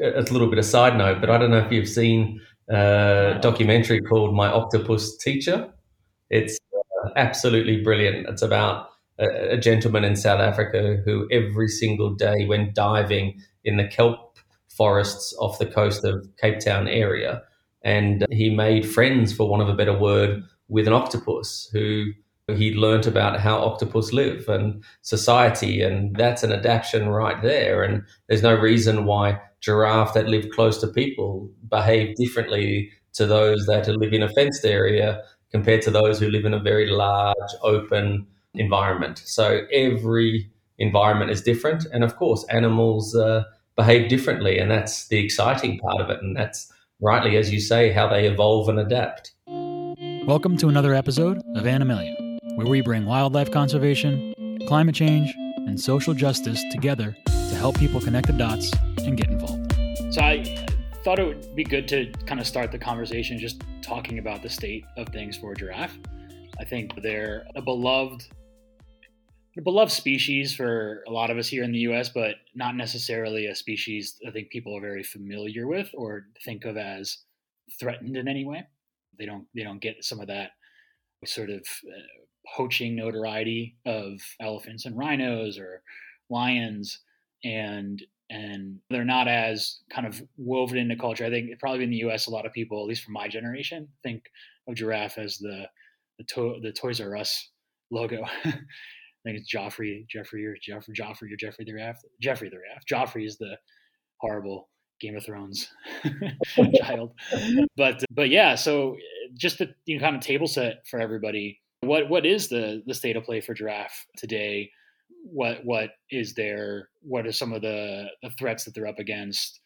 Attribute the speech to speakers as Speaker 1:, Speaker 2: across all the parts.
Speaker 1: a little bit of side note, but I don't know if you've seen a documentary called My Octopus Teacher. It's uh, absolutely brilliant. It's about a, a, gentleman in South Africa who every single day went diving in the kelp forests off the coast of Cape Town area. And he made friends, for want of a better word, with an octopus who he learnt about how octopus live and society and that's an adaptation right there. And there's no reason why giraffe that live close to people behave differently to those that live in a fenced area compared to those who live in a very large open environment. So every environment is different and of course animals uh, behave differently and that's the exciting part of it and that's rightly as you say how they evolve and adapt.
Speaker 2: Welcome to another episode of animalia where we bring wildlife conservation, climate change, and social justice together to help people connect the dots and get involved.
Speaker 3: So I thought it would be good to kind of start the conversation just talking about the state of things for giraffe. I think they're a beloved a beloved species for a lot of us here in the US, but not necessarily a species I think people are very familiar with or think of as threatened in any way. They don't they don't get some of that sort of uh, poaching notoriety of elephants and rhinos or lions and and they're not as kind of woven into culture. I think probably in the U.S. a lot of people, at least from my generation, think of giraffe as the the, to- the Toys R Us logo. I think it's Joffrey, Jeffrey, or Jeffrey, Joffrey, or Jeffrey the Raft. Jeffrey the Raft. Joffrey is the horrible Game of Thrones child. But but yeah, so just to you know, kind of table set for everybody. What what is the the state of play for giraffe today? What what is there? What are some of the, the threats that they're up against?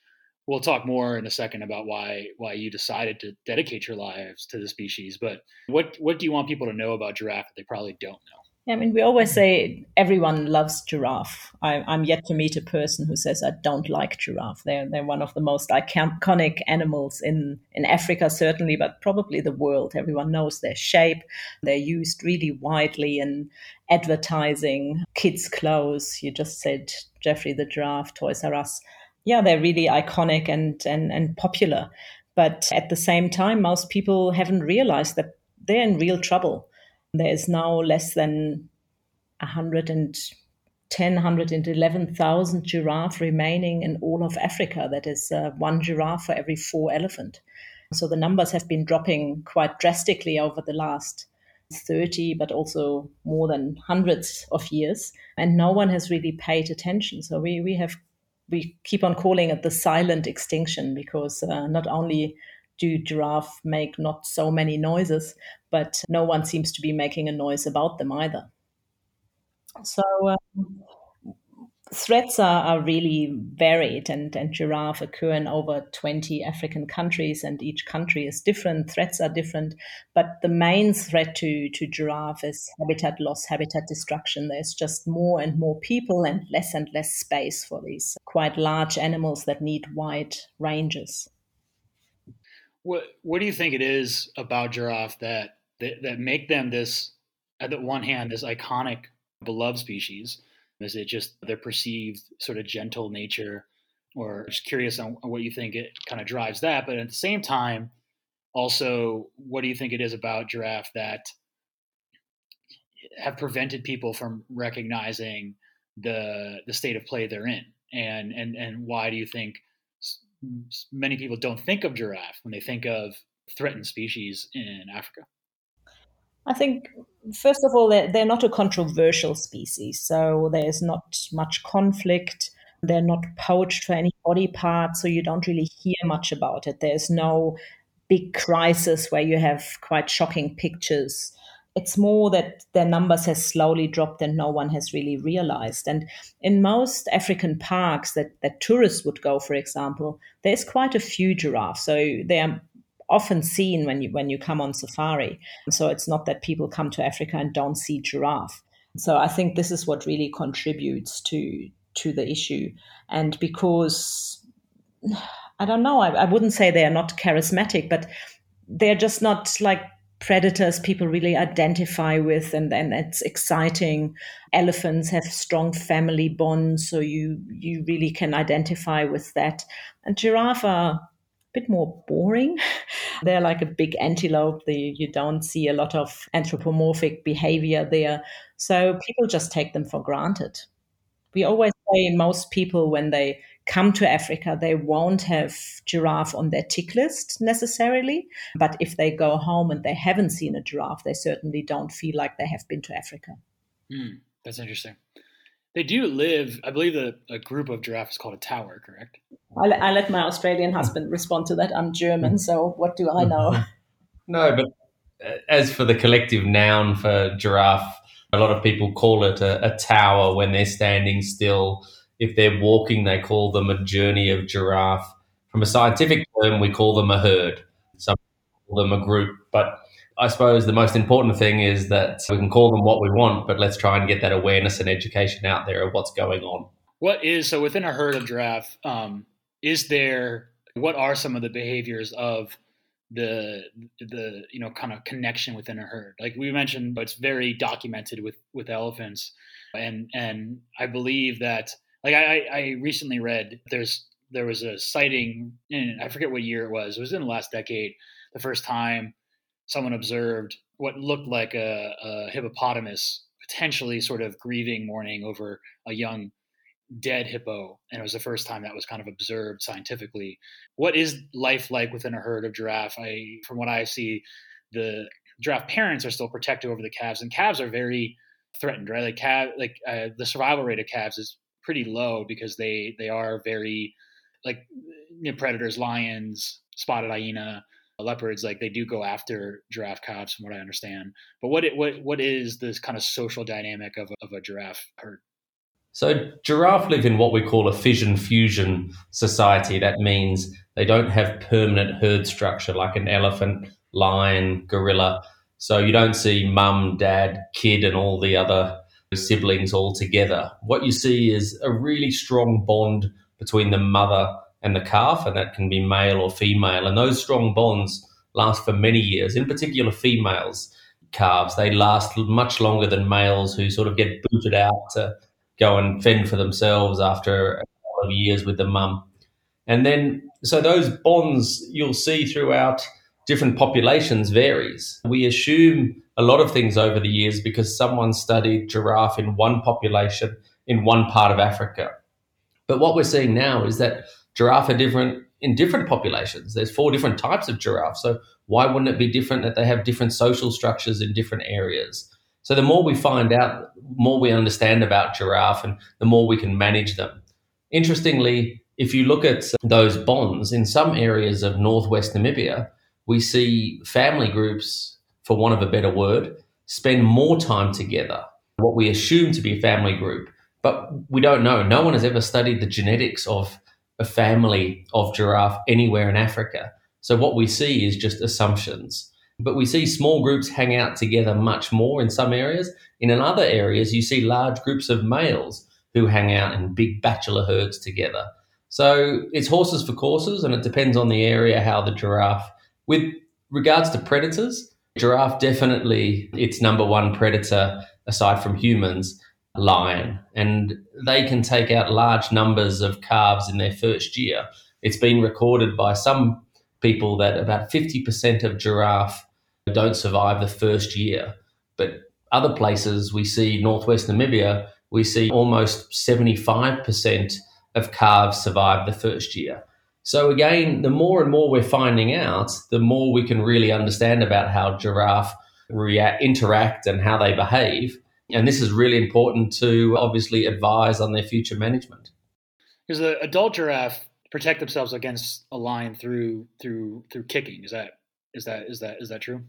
Speaker 3: We'll talk more in a second about why why you decided to dedicate your lives to the species. But what what do you want people to know about giraffe that they probably don't know?
Speaker 4: I mean, we always say everyone loves giraffe. I, am yet to meet a person who says I don't like giraffe. They're they're one of the most iconic animals in in Africa, certainly, but probably the world. Everyone knows their shape. They're used really widely in advertising, kids' clothes. You just said Jeffrey the giraffe, Toys R Us. Yeah, they're really iconic and and and popular. But at the same time, most people haven't realized that they're in real trouble there is now less than 110, 111,000 giraffe remaining in all of Africa. That is uh, one giraffe for every four elephant. So the numbers have been dropping quite drastically over the last 30, but also more than hundreds of years. And no one has really paid attention. So we, we have we keep on calling it the silent extinction because uh, not only do giraffe make not so many noises, but no one seems to be making a noise about them either. So um, threats are, are really varied, and, and giraffe occur in over 20 African countries, and each country is different. Threats are different, but the main threat to, to giraffe is habitat loss, habitat destruction. There's just more and more people and less and less space for these quite large animals that need wide ranges.
Speaker 3: What What do you think it is about giraffe that that, that make them this, at the one hand, this iconic, beloved species? Is it just their perceived sort of gentle nature, or just curious on what you think it kind of drives that? But at the same time, also, what do you think it is about giraffe that have prevented people from recognizing the the state of play they're in, and and and why do you think many people don't think of giraffe when they think of threatened species in Africa?
Speaker 4: I think, first of all, they're, they're not a controversial species, so there's not much conflict. They're not poached for any body part, so you don't really hear much about it. There's no big crisis where you have quite shocking pictures it's more that their numbers has slowly dropped and no one has really realized. And in most African parks that, that tourists would go, for example, there's quite a few giraffes. So they are often seen when you when you come on safari. So it's not that people come to Africa and don't see giraffe. So I think this is what really contributes to to the issue. And because I don't know, I, I wouldn't say they are not charismatic, but they're just not like predators people really identify with and, and it's exciting. Elephants have strong family bonds so you you really can identify with that. And giraffe are a bit more boring. They're like a big antelope. They, you don't see a lot of anthropomorphic behavior there. So people just take them for granted. We always say most people when they come to Africa, they won't have giraffe on their tick list necessarily. But if they go home and they haven't seen a giraffe, they certainly don't feel like they have been to Africa.
Speaker 3: Mm, that's interesting. They do live, I believe, the, a group of giraffes is called a tower, correct?
Speaker 4: I, I let my Australian husband respond to that. I'm German, so what do I know?
Speaker 1: No, but uh, as for the collective noun for giraffe, a lot of people call it a, a tower when they're standing still if they're walking, they call them a journey of giraffe. From a scientific term, we call them a herd. Some call them a group. But I suppose the most important thing is that we can call them what we want, but let's try and get that awareness and education out there of what's going on.
Speaker 3: What is so within a herd of giraffe? Um, is there what are some of the behaviors of the the you know kind of connection within a herd? Like we mentioned, but it's very documented with with elephants, and and I believe that like I, I recently read there's there was a sighting in I forget what year it was. It was in the last decade. The first time someone observed what looked like a, a hippopotamus potentially sort of grieving mourning over a young dead hippo and it was the first time that was kind of observed scientifically what is life like within a herd of giraffe i from what i see the giraffe parents are still protective over the calves and calves are very threatened right like calf like uh, the survival rate of calves is pretty low because they they are very like you know, predators, lions, spotted hyena, leopards. Like they do go after giraffe calves, from what I understand. But what it, what what is this kind of social dynamic of of a giraffe herd?
Speaker 1: So giraffe live in what we call a fission fusion society. That means they don't have permanent herd structure like an elephant, lion, gorilla. So you don't see mum, dad, kid, and all the other siblings all together. What you see is a really strong bond between the mother and the calf, and that can be male or female. And those strong bonds last for many years, in particular females calves. They last much longer than males who sort of get booted out to go and fend for themselves after a couple of years with the mum. And then, so those bonds you'll see throughout different populations varies. We assume a lot of things over the years because someone studied giraffe in one population in one part of Africa. But what we're seeing now is that giraffe are different in different populations. There's four different types of giraffe. So why wouldn't it be different that they have different social structures in different areas? So the more we find out, the more we understand about giraffe and the more we can manage them. Interestingly, if you look at those bonds in some areas of northwest Namibia, we see family groups, for want of a better word, spend more time together, what we assume to be a family group. But we don't know. No one has ever studied the genetics of a family of giraffe anywhere in Africa. So what we see is just assumptions. But we see small groups hang out together much more in some areas. In other areas, you see large groups of males who hang out in big bachelor herds together. So it's horses for courses, and it depends on the area how the giraffe with regards to predators, giraffe definitely its number one predator aside from humans, lion, and they can take out large numbers of calves in their first year. It's been recorded by some people that about 50% of giraffe don't survive the first year. But other places, we see northwest Namibia, we see almost 75% of calves survive the first year. So again, the more and more we're finding out, the more we can really understand about how giraffe react, interact and how they behave. And this is really important to obviously advise on their future management.
Speaker 3: Because the adult giraffe protect themselves against a lion through through through kicking. Is that is that is that is that true?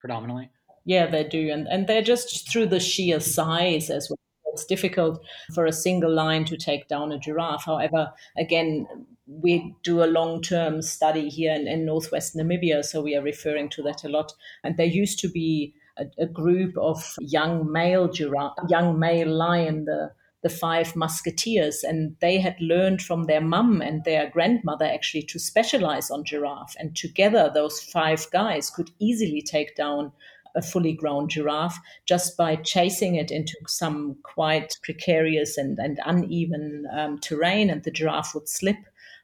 Speaker 3: Predominantly.
Speaker 4: Yeah, they do, and and they're just through the sheer size as well. It's difficult for a single lion to take down a giraffe. However, again, we do a long term study here in, in, northwest Namibia, so we are referring to that a lot. And there used to be a, a group of young male giraffe, young male lion, the, the five musketeers, and they had learned from their mum and their grandmother actually to specialize on giraffe. And together, those five guys could easily take down a fully grown giraffe just by chasing it into some quite precarious and, and uneven um, terrain, and the giraffe would slip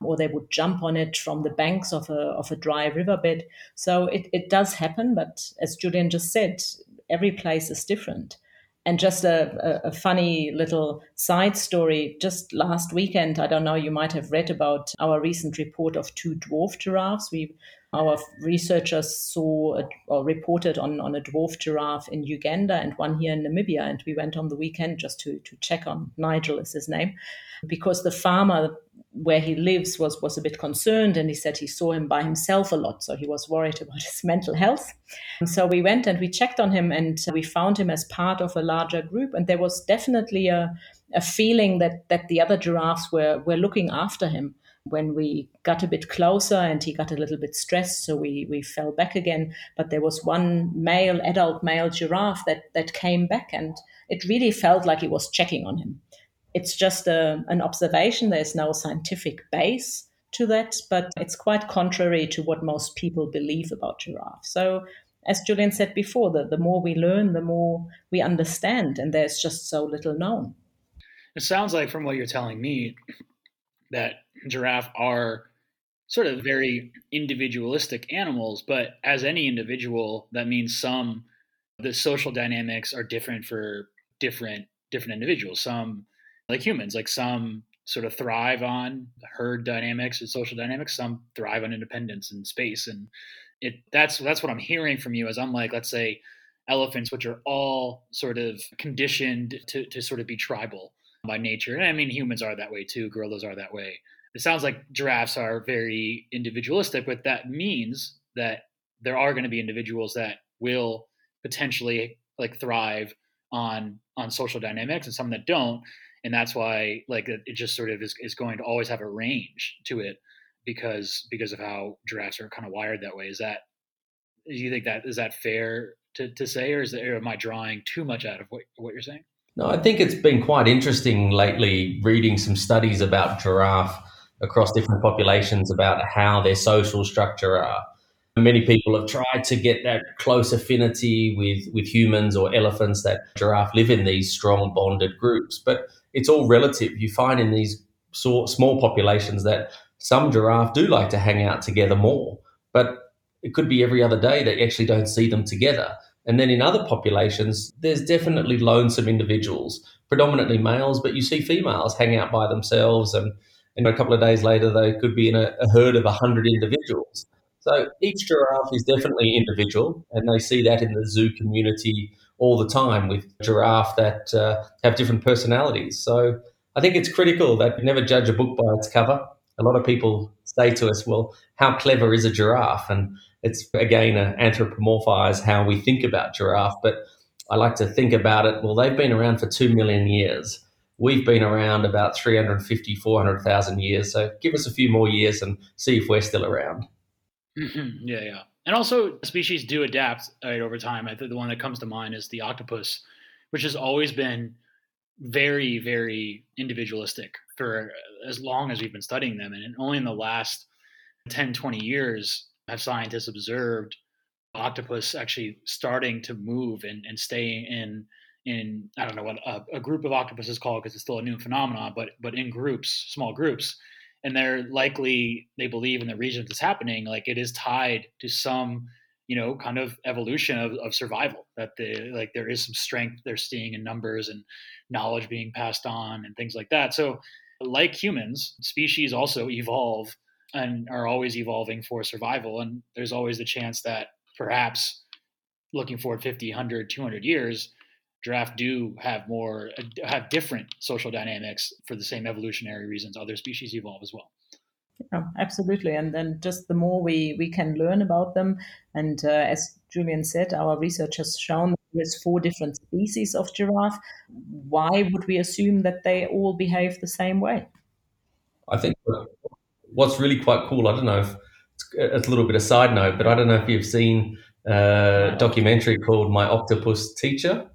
Speaker 4: or they would jump on it from the banks of a, of a dry riverbed. So it, it does happen, but as Julian just said, every place is different. And just a, a, a, funny little side story. Just last weekend, I don't know, you might have read about our recent report of two dwarf giraffes. We, our researchers saw a, or reported on, on a dwarf giraffe in Uganda and one here in Namibia. And we went on the weekend just to, to check on Nigel, is his name, because the farmer where he lives was was a bit concerned and he said he saw him by himself a lot so he was worried about his mental health. And so we went and we checked on him and we found him as part of a larger group and there was definitely a, a feeling that that the other giraffes were were looking after him. When we got a bit closer and he got a little bit stressed so we we fell back again. But there was one male adult male giraffe that that came back and it really felt like he was checking on him it's just a, an observation. There's no scientific base to that, but it's quite contrary to what most people believe about giraffes. So, as Julian said before, the, the more we learn, the more we understand, and there's just so little known.
Speaker 3: It sounds like, from what you're telling me, that giraffe are sort of very individualistic animals, but as any individual, that means some the social dynamics are different for different different individuals. Some like humans. Like some sort of thrive on herd dynamics and social dynamics. Some thrive on independence and space. And it that's that's what I'm hearing from you. As I'm like, let's say elephants, which are all sort of conditioned to to sort of be tribal by nature. And I mean, humans are that way too. Gorillas are that way. It sounds like giraffes are very individualistic, but that means that there are going to be individuals that will potentially like thrive on on social dynamics and some that don't and that's why like it, just sort of is, is going to always have a range to it because because of how giraffes are kind of wired that way is that do you think that is that fair to, to say or is that, or am i drawing too much out of what, what you're saying
Speaker 1: no i think it's been quite interesting lately reading some studies about giraffe across different populations about how their social structure are Many people have tried to get that close affinity with, with humans or elephants that giraffe live in these strong bonded groups. But it's all relative. You find in these small populations that some giraffe do like to hang out together more, but it could be every other day that you actually don't see them together. And then in other populations, there's definitely lonesome individuals, predominantly males, but you see females hang out by themselves. And, and a couple of days later, they could be in a, a herd of 100 individuals. So each giraffe is definitely individual, and they see that in the zoo community all the time with giraffe that uh, have different personalities. So I think it's critical that we never judge a book by its cover. A lot of people say to us, well, how clever is a giraffe? And it's again uh, anthropomorphize how we think about giraffe. But I like to think about it, well, they've been around for two million years. We've been around about 350, 400,000 years. So give us a few more years and see if we're still around.
Speaker 3: Mm-hmm. Yeah, yeah. And also, species do adapt right, over time. I think the one that comes to mind is the octopus, which has always been very, very individualistic for as long as we've been studying them. And only in the last 10, 20 years have scientists observed octopus actually starting to move and, and stay in in I don't know what a, a group of octopus is called because it's still a new phenomenon, but but in groups, small groups, and they're likely they believe in the region that's happening like it is tied to some you know kind of evolution of, of survival that the like there is some strength they're seeing in numbers and knowledge being passed on and things like that. So like humans species also evolve and are always evolving for survival and there's always the chance that perhaps looking forward 50 100 200 years giraffe do have more have different social dynamics for the same evolutionary reasons other species evolve as well.
Speaker 4: Yeah, absolutely. And then just the more we we can learn about them and uh, as julian said our research has shown there's four different species of giraffe. Why would we assume that they all behave the same way?
Speaker 1: I think what's really quite cool i don't know if it's a little bit of side note but i don't know if you've seen a documentary called my octopus teacher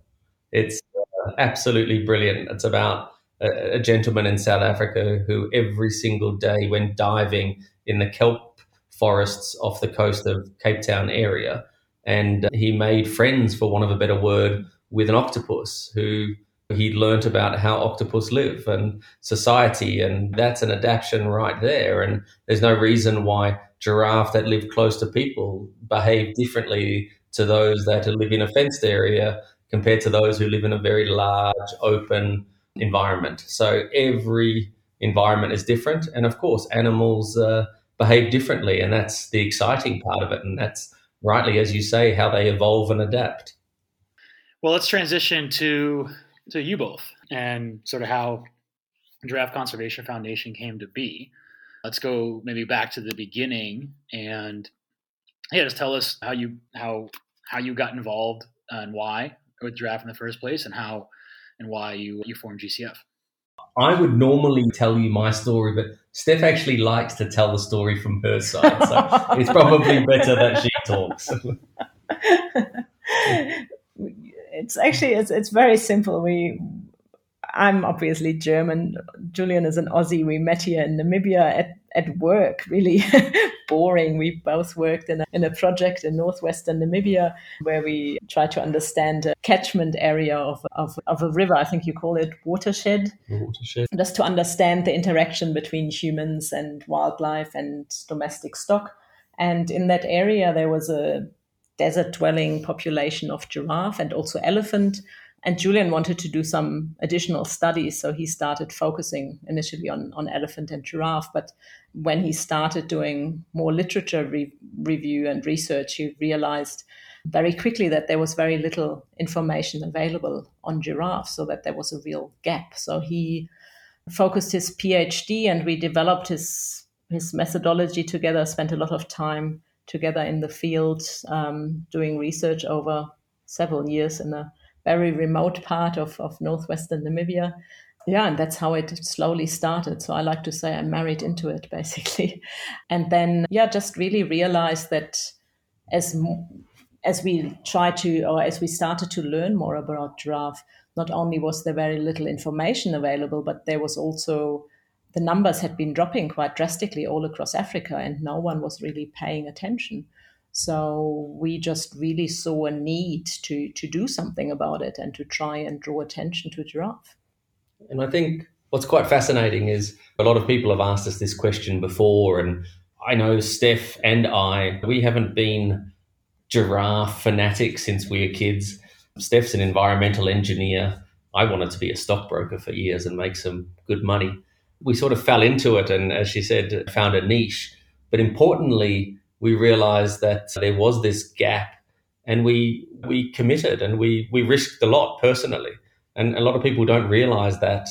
Speaker 1: it's uh, absolutely brilliant. It's about a, a gentleman in South Africa who every single day went diving in the kelp forests off the coast of Cape Town area. And he made friends, for want of a better word, with an octopus who he learnt about how octopus live and society and that's an adaptation right there and there's no reason why giraffe that live close to people behave differently to those that live in a fenced area compared to those who live in a very large open environment. So every environment is different and of course animals uh, behave differently and that's the exciting part of it and that's rightly as you say how they evolve and adapt.
Speaker 3: Well let's transition to to you both and sort of how Giraffe Conservation Foundation came to be. Let's go maybe back to the beginning and yeah, just tell us how you how how you got involved and why with draft in the first place, and how and why you you formed GCF.
Speaker 1: I would normally tell you my story, but Steph actually likes to tell the story from her side, so it's probably better that she talks.
Speaker 4: it's actually it's it's very simple. We I'm obviously German. Julian is an Aussie. We met here in Namibia at, at work, really boring. We both worked in a, in a project in northwestern Namibia where we try to understand a catchment area of, of, of a river. I think you call it watershed.
Speaker 1: Watershed.
Speaker 4: Just to understand the interaction between humans and wildlife and domestic stock. And in that area, there was a desert dwelling population of giraffe and also elephant. And Julian wanted to do some additional studies, so he started focusing initially on, on elephant and giraffe. But when he started doing more literature re- review and research, he realized very quickly that there was very little information available on giraffe, so that there was a real gap. So he focused his PhD, and we developed his his methodology together. Spent a lot of time together in the field, um, doing research over several years in a very remote part of, of northwestern Namibia. Yeah, and that's how it slowly started. So I like to say I married into it basically. And then, yeah, just really realized that as as we tried to, or as we started to learn more about giraffe, not only was there very little information available, but there was also the numbers had been dropping quite drastically all across Africa, and no one was really paying attention. So we just really saw a need to to do something about it and to try and draw attention to giraffe.
Speaker 1: And I think what's quite fascinating is a lot of people have asked us this question before, and I know Steph and I, we haven't been giraffe fanatics since we were kids. Steph's an environmental engineer. I wanted to be a stockbroker for years and make some good money we sort of fell into it and, as she said, found a niche. But importantly, we realized that there was this gap and we we committed and we we risked a lot personally. And a lot of people don't realize that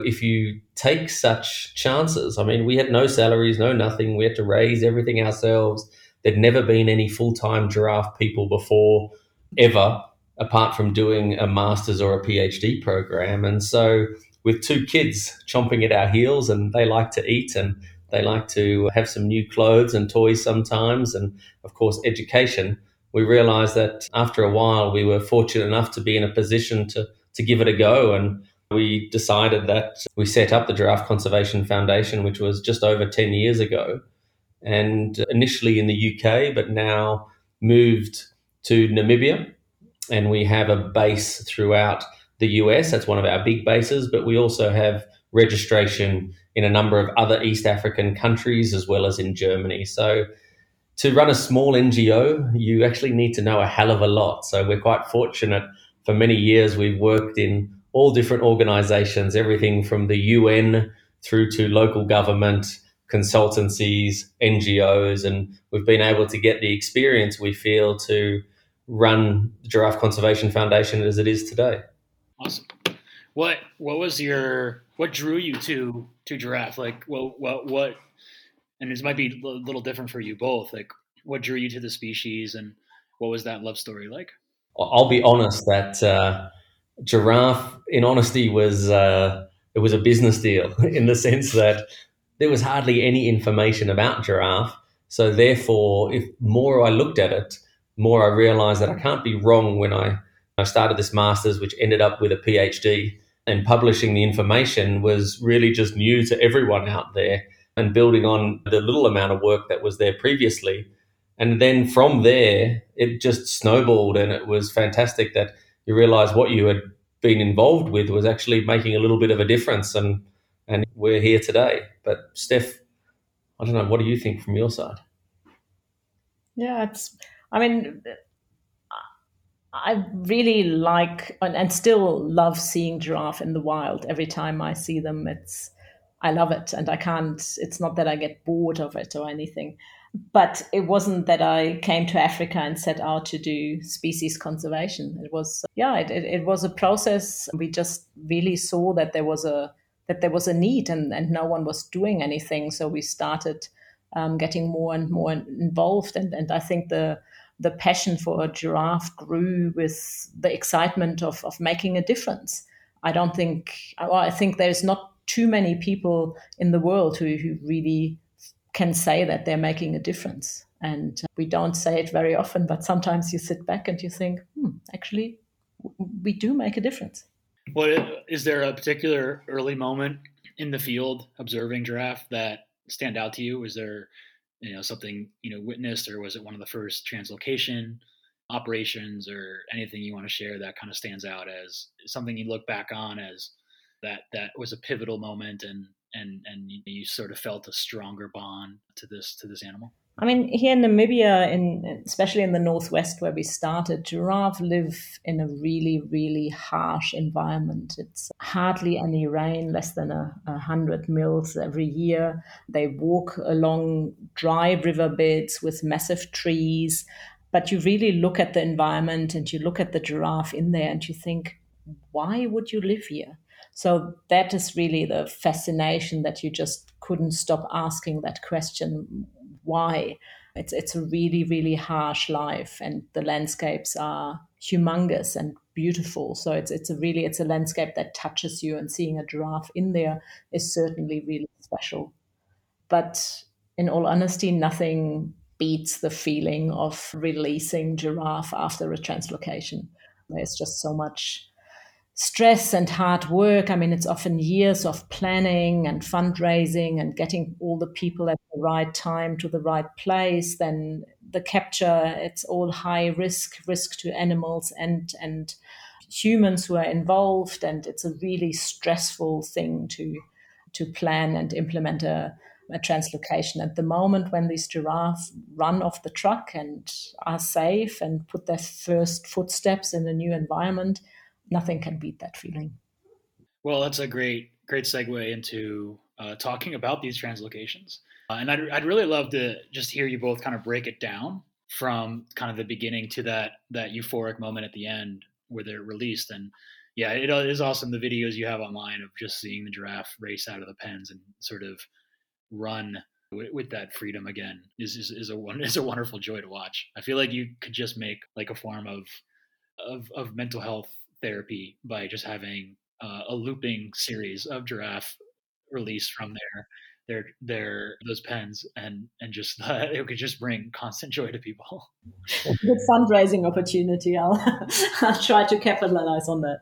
Speaker 1: if you take such chances, I mean, we had no salaries, no nothing. We had to raise everything ourselves. There'd never been any full time giraffe people before, ever, apart from doing a master's or a PhD program. And so with two kids chomping at our heels and they like to eat and they like to have some new clothes and toys sometimes and of course education we realized that after a while we were fortunate enough to be in a position to to give it a go and we decided that we set up the giraffe conservation foundation which was just over 10 years ago and initially in the UK but now moved to Namibia and we have a base throughout the US. That's one of our big bases, but we also have registration in a number of other East African countries as well as in Germany. So to run a small NGO, you actually need to know a hell of a lot. So we're quite fortunate. For many years, we've worked in all different organizations, everything from the UN through to local government, consultancies, NGOs, and we've been able to get the experience we feel to run the Giraffe Conservation Foundation as it is today.
Speaker 3: Awesome. What what was your what drew you to to giraffe? Like what what what and this might be a little different for you both. Like what drew you to the species and what was that love story like?
Speaker 1: I'll be honest that uh, giraffe, in honesty, was uh, it was a business deal in the sense that there was hardly any information about giraffe. So therefore, if more I looked at it, more I realized that I can't be wrong when I I started this master's, which ended up with a PhD. And publishing the information was really just new to everyone out there and building on the little amount of work that was there previously. And then from there, it just snowballed and it was fantastic that you realize what you had been involved with was actually making a little bit of a difference. And, and we're here today. But Steph, I don't know, what do you think from your side?
Speaker 4: Yeah, it's, I mean, I really like and, and, still love seeing giraffe in the wild. Every time I see them, it's I love it, and I can't. It's not that I get bored of it or anything, but it wasn't that I came to Africa and set out to do species conservation. It was yeah, it, it, it was a process. We just really saw that there was a that there was a need, and and no one was doing anything. So we started um, getting more and more involved, and and I think the the passion for a giraffe grew with the excitement of, of making a difference. I don't think, I think there's not too many people in the world who, who really can say that they're making a difference. And we don't say it very often, but sometimes you sit back and you think, hmm, actually, we do make a difference.
Speaker 3: Well, is there a particular early moment in the field observing giraffe that stand out to you? Is there you know something you know witnessed or was it one of the first translocation operations or anything you want to share that kind of stands out as something you look back on as that that was a pivotal moment and and and you sort of felt a stronger bond to this to this animal
Speaker 4: I mean, here in Namibia, in especially in the northwest where we started, giraffe live in a really, really harsh environment. It's hardly any rain, less than a, a hundred mils every year. They walk along dry riverbeds with massive trees. But you really look at the environment and you look at the giraffe in there and you think, why would you live here? So that is really the fascination that you just couldn't stop asking that question why. It's it's a really really harsh life, and the landscapes are humongous and beautiful. So it's it's a really it's a landscape that touches you, and seeing a giraffe in there is certainly really special. But in all honesty, nothing beats the feeling of releasing giraffe after a translocation. There's just so much stress and hard work. I mean, it's often years of planning and fundraising and getting all the people at the right time to the right place. Then the capture, it's all high risk, risk to animals and and humans who are involved, and it's a really stressful thing to to plan and implement a, a translocation. At the moment, when these giraffes run off the truck and are safe and put their first footsteps in a new environment, nothing can beat that feeling.
Speaker 3: Well, that's a great, great segue into uh, talking about these translocations. Uh, and I'd, I'd really love to just hear you both kind of break it down from kind of the beginning to that that euphoric moment at the end where they're released. And yeah, it is awesome the videos you have online of just seeing the giraffe race out of the pens and sort of run with, that freedom again is, is, is a is a wonderful joy to watch. I feel like you could just make like a form of of, of mental health therapy by just having uh, a looping series of giraffe released from their their their those pens and and just uh, it could just bring constant joy to people.
Speaker 4: Good fundraising opportunity. I'll I'll try to capitalize on that.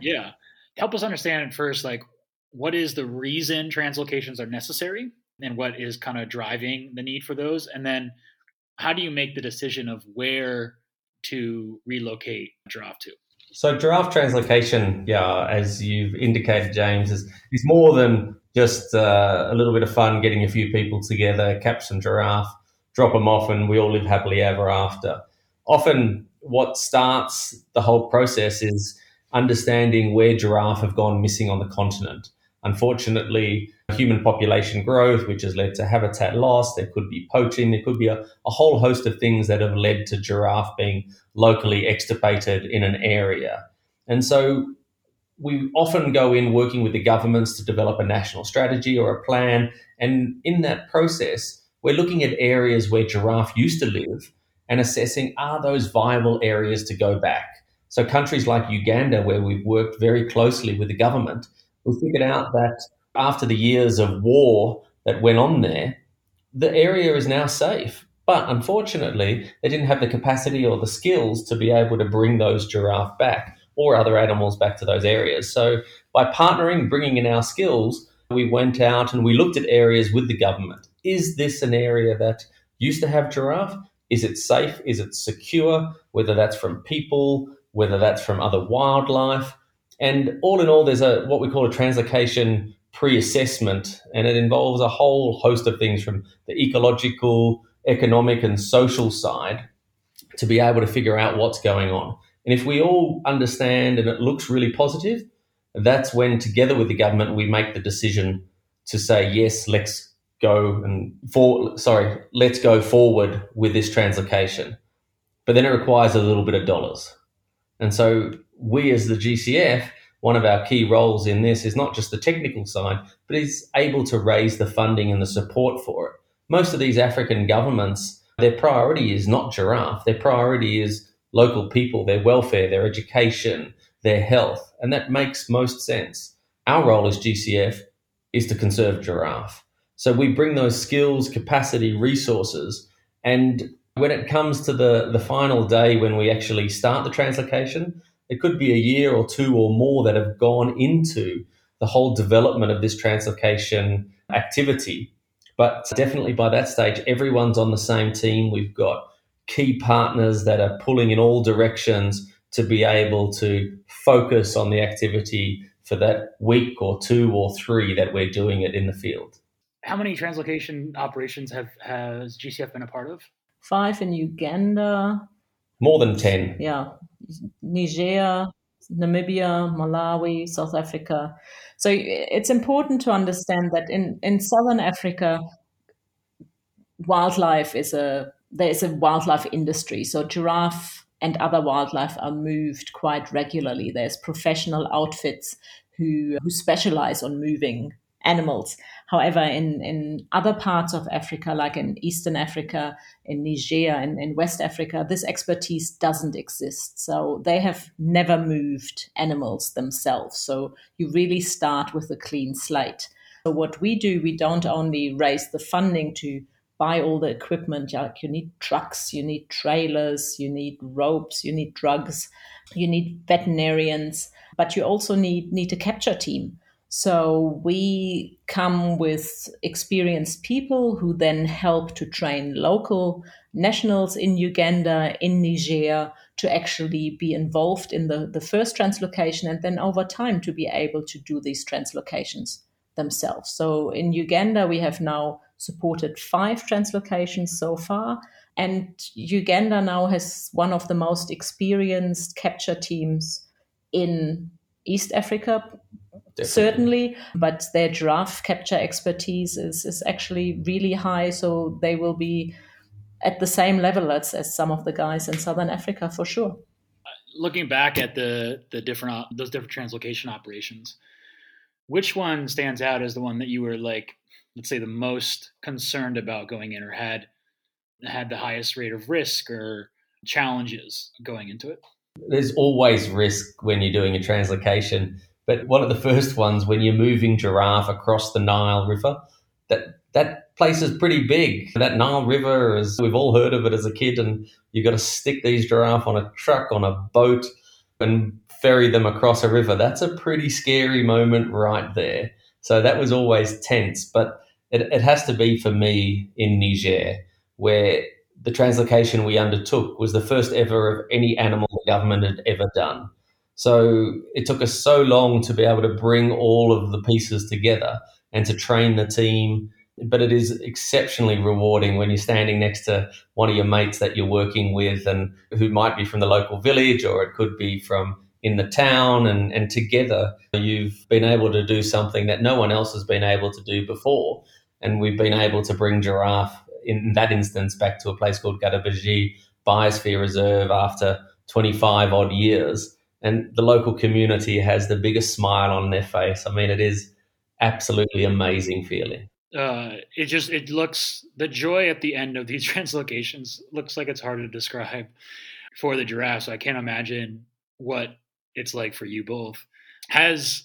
Speaker 3: yeah, help us understand first, like what is the reason translocations are necessary, and what is kind of driving the need for those, and then how do you make the decision of where to relocate giraffe to?
Speaker 1: So giraffe translocation, yeah, as you've indicated, James, is, is more than just uh, a little bit of fun getting a few people together, catch some giraffe, drop them off, and we all live happily ever after. Often, what starts the whole process is understanding where giraffe have gone missing on the continent. Unfortunately, human population growth, which has led to habitat loss, there could be poaching, there could be a, a whole host of things that have led to giraffe being locally extirpated in an area. And so we often go in working with the governments to develop a national strategy or a plan. And in that process, we're looking at areas where giraffe used to live and assessing are those viable areas to go back. So, countries like Uganda, where we've worked very closely with the government, we figured out that after the years of war that went on there, the area is now safe. But unfortunately, they didn't have the capacity or the skills to be able to bring those giraffe back or other animals back to those areas. So by partnering, bringing in our skills, we went out and we looked at areas with the government. Is this an area that used to have giraffe? Is it safe? Is it secure? Whether that's from people, whether that's from other wildlife. And all in all, there's a what we call a translocation pre-assessment, and it involves a whole host of things from the ecological, economic, and social side to be able to figure out what's going on. And if we all understand and it looks really positive, that's when together with the government we make the decision to say yes, let's go and for sorry, let's go forward with this translocation. But then it requires a little bit of dollars. And so we as the GCF, one of our key roles in this is not just the technical side, but is able to raise the funding and the support for it. Most of these African governments, their priority is not giraffe. Their priority is local people, their welfare, their education, their health. And that makes most sense. Our role as GCF is to conserve giraffe. So we bring those skills, capacity, resources, and when it comes to the, the final day when we actually start the translocation, it could be a year or two or more that have gone into the whole development of this translocation activity. But definitely by that stage, everyone's on the same team. We've got key partners that are pulling in all directions to be able to focus on the activity for that week or two or three that we're doing it in the field.
Speaker 3: How many translocation operations have has GCF been a part of?
Speaker 4: Five in Uganda.
Speaker 1: More than 10.
Speaker 4: Yeah. Niger, Namibia, Malawi, South Africa. So it's important to understand that in, in Southern Africa, wildlife is a there is a wildlife industry. So giraffe and other wildlife are moved quite regularly. There's professional outfits who who specialize on moving animals. However, in, in other parts of Africa, like in Eastern Africa, in Niger, and in West Africa, this expertise doesn't exist. So they have never moved animals themselves. So you really start with a clean slate. So what we do, we don't only raise the funding to buy all the equipment. Like you need trucks, you need trailers, you need ropes, you need drugs, you need veterinarians, but you also need need a capture team. So we come with experienced people who then help to train local nationals in Uganda, in Niger, to actually be involved in the, the first translocation and then over time to be able to do these translocations themselves. So in Uganda, we have now supported five translocations so far. And Uganda now has one of the most experienced capture teams in East Africa, Definitely. certainly, mm-hmm. but their giraffe capture expertise is, is actually really high. So they will be at the same level as, as some of the guys in Southern Africa for sure.
Speaker 3: Uh, looking back at the the different those different translocation operations, which one stands out as the one that you were like, let's say, the most concerned about going in, or had had the highest rate of risk or challenges going into it?
Speaker 1: There's always risk when you're doing a translocation but one of the first ones when you're moving giraffe across the Nile River, that that place is pretty big. That Nile River is we've all heard of it as a kid, and you've got to stick these giraffe on a truck on a boat and ferry them across a river. That's a pretty scary moment right there. So that was always tense, but it, it has to be for me in Niger, where the translocation we undertook was the first ever of any animal the government had ever done. So it took us so long to be able to bring all of the pieces together and to train the team. But it is exceptionally rewarding when you're standing next to one of your mates that you're working with and who might be from the local village or it could be from in the town and, and together you've been able to do something that no one else has been able to do before. And we've been able to bring giraffe in that instance back to a place called Gadabedji Biosphere Reserve after 25 odd years and the local community has the biggest smile on their face. I mean, it is absolutely amazing feeling.
Speaker 3: Uh, it just it looks the joy at the end of these translocations looks like it's hard to describe for the giraffe. So I can't imagine what it's like for you both. Has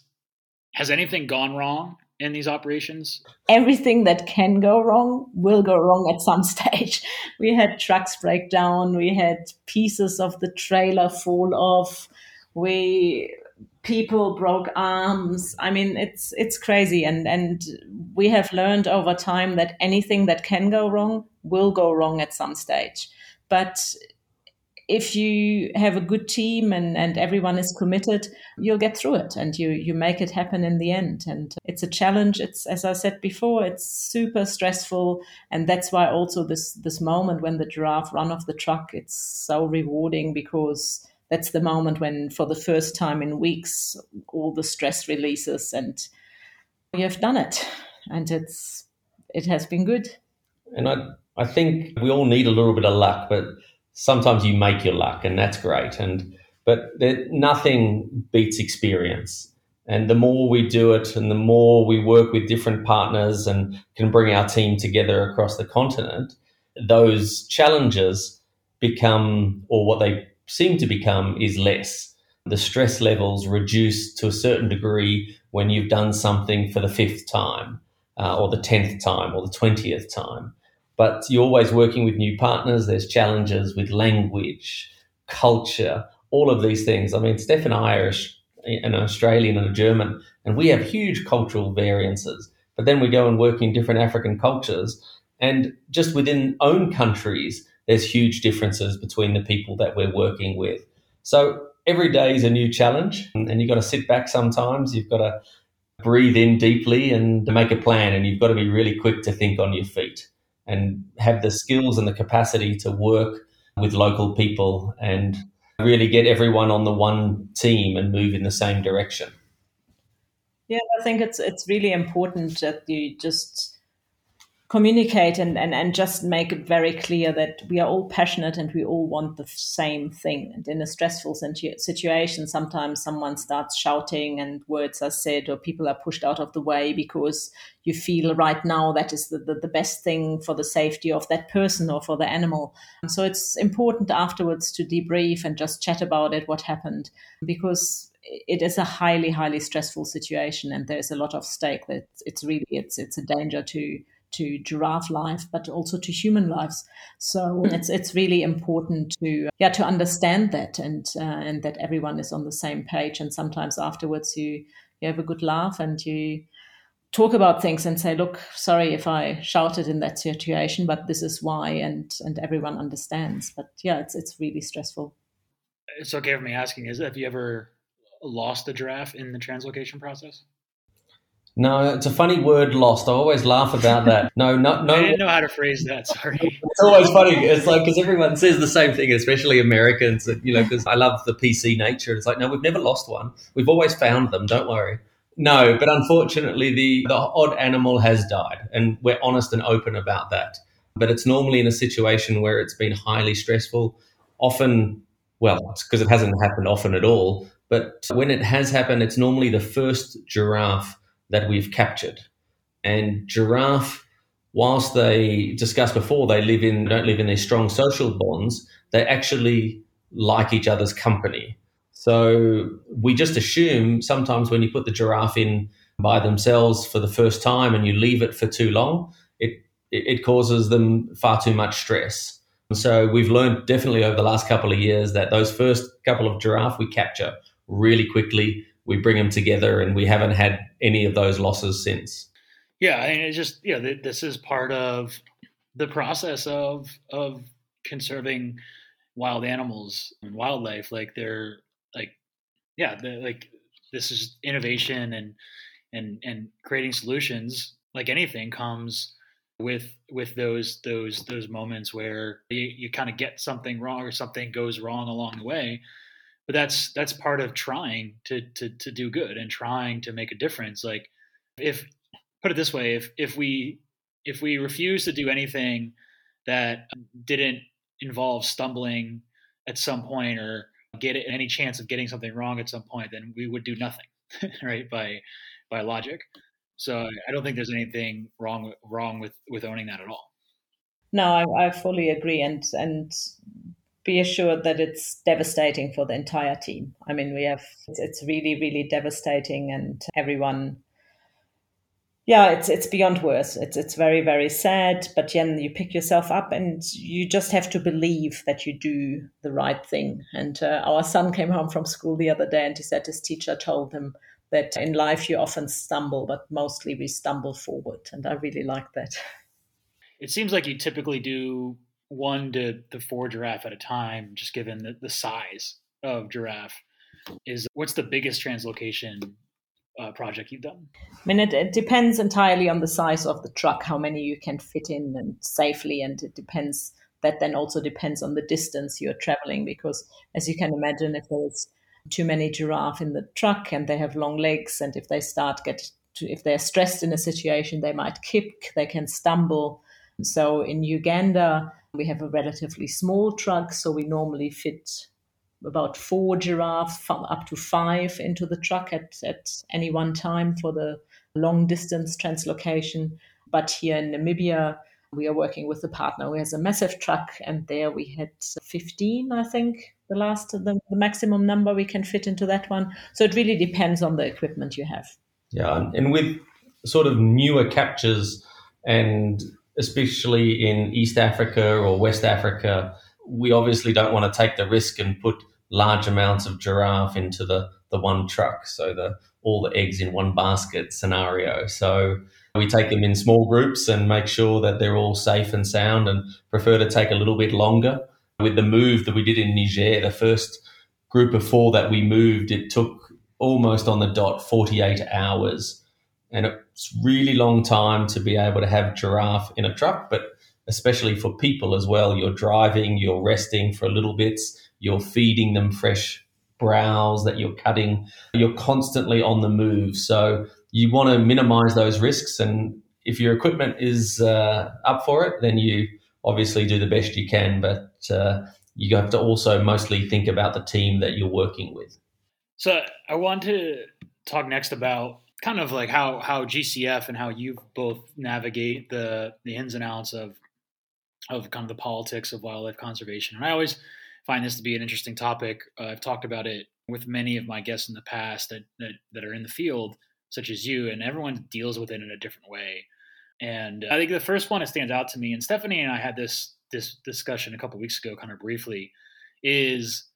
Speaker 3: has anything gone wrong in these operations?
Speaker 4: Everything that can go wrong will go wrong at some stage. We had trucks break down, we had pieces of the trailer fall off we people broke arms. I mean, it's it's crazy, and and we have learned over time that anything that can go wrong will go wrong at some stage. But if you have a good team and, and everyone is committed, you'll get through it and you, you make it happen in the end. And it's a challenge. It's, as I said before, it's super stressful. And that's why also this, this moment when the giraffe run off the truck, it's so rewarding because that's the moment when, for the first time in weeks, all the stress releases and you have done it. And it's, it has been good.
Speaker 1: And I, I think we all need a little bit of luck, but sometimes you make your luck, and that's great. And but there, nothing beats experience. And the more we do it, and the more we work with different partners and can bring our team together across the continent, those challenges become, or what they seem to become, is less. The stress levels reduce to a certain degree when you've done something for the fifth time, uh, or the tenth time, or the twentieth time but you're always working with new partners. There's challenges with language, culture, all of these things. I mean, Steph and I are an Australian and a German, and we have huge cultural variances. But then we go and work in different African cultures, and just within own countries, there's huge differences between the people that we're working with. So every day is a new challenge, and you've got to sit back sometimes. You've got to breathe in deeply and to make a plan, and you've got to be really quick to think on your feet and have the skills and the capacity to work with local people and really get everyone on the one team and move in the same direction.
Speaker 4: Yeah, I think it's it's really important that you just communicate and, and, and just make it very clear that we are all passionate and we all want the same thing. And in a stressful situation, sometimes someone starts shouting and words are said or people are pushed out of the way because you feel right now that is the, the, the best thing for the safety of that person or for the animal. So it's important afterwards to debrief and just chat about it, what happened, because it is a highly, highly stressful situation and there's a lot of stake that it's really, it's, it's a danger to, to giraffe life, but also to human lives. So hmm. it's it's really important to yeah to understand that and uh, and that everyone is on the same page. And sometimes afterwards you you have a good laugh and you talk about things and say, look, sorry if I shouted in that situation, but this is why, and and everyone understands. But yeah, it's it's really stressful.
Speaker 3: It's okay for me asking: Is have you ever lost a giraffe in the translocation process?
Speaker 1: No, it's a funny word, lost. I always laugh about that. No, no, no.
Speaker 3: I didn't know how to phrase that. Sorry.
Speaker 1: it's always funny. It's like because everyone says the same thing, especially Americans. That, You know, because I love the PC nature. It's like, no, we've never lost one. We've always found them. Don't worry. No, but unfortunately, the the odd animal has died, and we're honest and open about that. But it's normally in a situation where it's been highly stressful. Often, well, because it hasn't happened often at all. But when it has happened, it's normally the first giraffe that we've captured. And giraffe, whilst they discussed before, they live in don't live in these strong social bonds. They actually like each other's company. So we just assume sometimes when you put the giraffe in by themselves for the first time and you leave it for too long, it it causes them far too much stress. So we've learned definitely over the last couple of years that those first couple of giraffe we capture really quickly we bring them together, and we haven't had any of those losses since.
Speaker 3: Yeah, mean, it's just yeah, this is part of the process of of conserving wild animals and wildlife. Like they're like, yeah, they're like this is innovation and and and creating solutions. Like anything comes with with those those those moments where you, you kind of get something wrong or something goes wrong along the way but that's that's part of trying to to to do good and trying to make a difference. Like if put it this way if if we if we refuse to do anything that didn't involve stumbling at some point or get any chance of getting something wrong at some point then we would do nothing right by by logic. So i don't think there's anything wrong wrong with with owning that at all.
Speaker 4: No I, I fully agree. And and be assured that it's devastating for the entire team. I mean, we have it's, really, really devastating, and everyone yeah, it's it's beyond worse. It's it's very very sad. But then you pick yourself up, and you just have to believe that you do the right thing. And uh, our son came home from school the other day, and he said his teacher told him that in life you often stumble, but mostly we stumble forward. And I really like that.
Speaker 3: It seems like you typically do one to, the four giraffe at a time, just given the, the size of giraffe. Is what's the biggest translocation uh, project you've done?
Speaker 4: I mean, it, it, depends entirely on the size of the truck, how many you can fit in and safely, and it depends. That then also depends on the distance you're traveling, because as you can imagine, if there's too many giraffe in the truck and they have long legs, and if they start get to, if they're stressed in a situation, they might kick, they can stumble. So in Uganda, we have a relatively small truck, so we normally fit about four giraffe, up to five into the truck at, at any one time for the long distance translocation. But here in Namibia, we are working with a partner who has a massive truck, and there we had 15, I think, the last, the, the maximum number we can fit into that one. So it really depends on the equipment you have.
Speaker 1: Yeah, and with sort of newer captures, and especially in East Africa or West Africa, we obviously don't want to take the risk and put large amounts of giraffe into the, the one truck. So the all the eggs in one basket scenario. So we take them in small groups and make sure that they're all safe and sound and prefer to take a little bit longer. With the move that we did in Niger, the first group of four that we moved, it took almost on the dot 48 hours. And it's really long time to be able to have giraffe in a truck, but especially for people as well. You're driving, you're resting for a little bits, you're feeding them fresh browse that you're cutting. You're constantly on the move. So you want to minimize those risks. And if your equipment is uh, up for it, then you obviously do the best you can. But uh, you have to also mostly think about the team that you're working with.
Speaker 3: So I want to talk next about kind of like how how GCF and how you both navigate the the ins and outs of of kind of the politics of wildlife conservation. And I always find this to be an interesting topic. Uh, I've talked about it with many of my guests in the past that, that that are in the field, such as you, and everyone deals with it in a different way. And I think the first one that stands out to me, and Stephanie and I had this this discussion a couple weeks ago, kind of briefly, is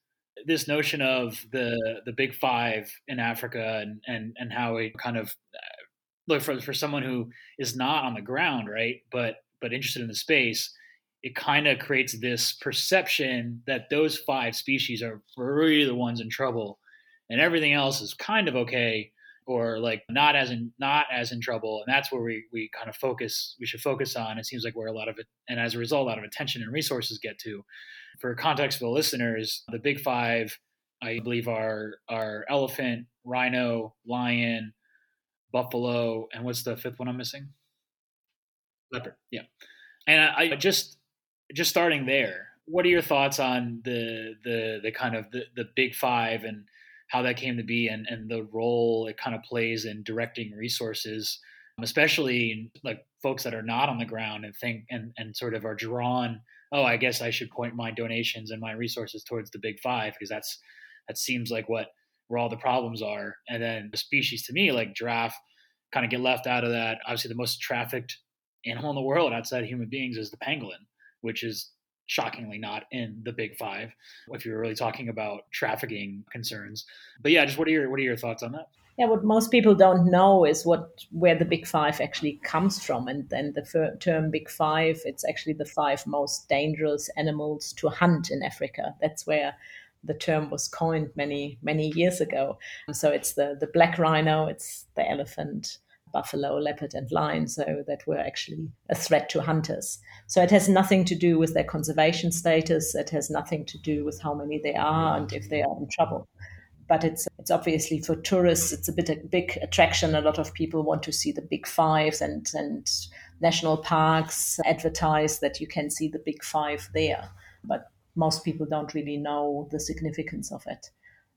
Speaker 3: this notion of the the big five in Africa and and and how it kind of uh, look for for someone who is not on the ground, right, but but interested in the space, it kind of creates this perception that those five species are really the ones in trouble, and everything else is kind of okay or like not as in not as in trouble and that's where we we kind of focus we should focus on it seems like where a lot of it and as a result a lot of attention and resources get to for context for the listeners the big five i believe are are elephant rhino lion buffalo and what's the fifth one i'm missing? Leopard yeah. And I, I just just starting there what are your thoughts on the the the kind of the, the big five and how that came to be and, and the role it kind of plays in directing resources, especially like folks that are not on the ground and think and, and sort of are drawn, oh, I guess I should point my donations and my resources towards the big five because that's that seems like what where all the problems are. And then the species to me, like giraffe, kind of get left out of that. Obviously, the most trafficked animal in the world outside of human beings is the pangolin, which is shockingly not in the big five if you're really talking about trafficking concerns but yeah just what are your what are your thoughts on that
Speaker 4: yeah what most people don't know is what where the big five actually comes from and then the term big five it's actually the five most dangerous animals to hunt in africa that's where the term was coined many many years ago so it's the the black rhino it's the elephant buffalo, leopard, and lion, so that were actually a threat to hunters. So it has nothing to do with their conservation status. It has nothing to do with how many they are and if they are in trouble. But it's it's obviously for tourists. It's a bit a big attraction. A lot of people want to see the big fives and and national parks advertise that you can see the big five there. But most people don't really know the significance of it.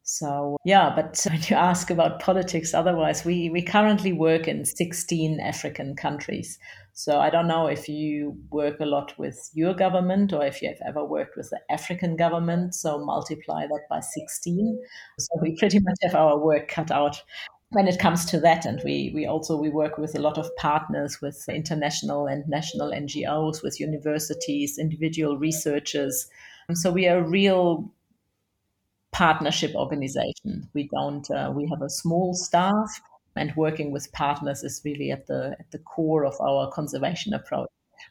Speaker 4: So, yeah, but when you ask about politics, otherwise, we, we currently work in 16 African countries. So, I don't know if you work a lot with your government or if you have ever worked with the African government. So, multiply that by 16. So, we pretty much have our work cut out when it comes to that and we we also we work with a lot of partners with international and national ngos with universities individual researchers so we are a real partnership organization we don't uh, we have a small staff and working with partners is really at the at the core of our conservation approach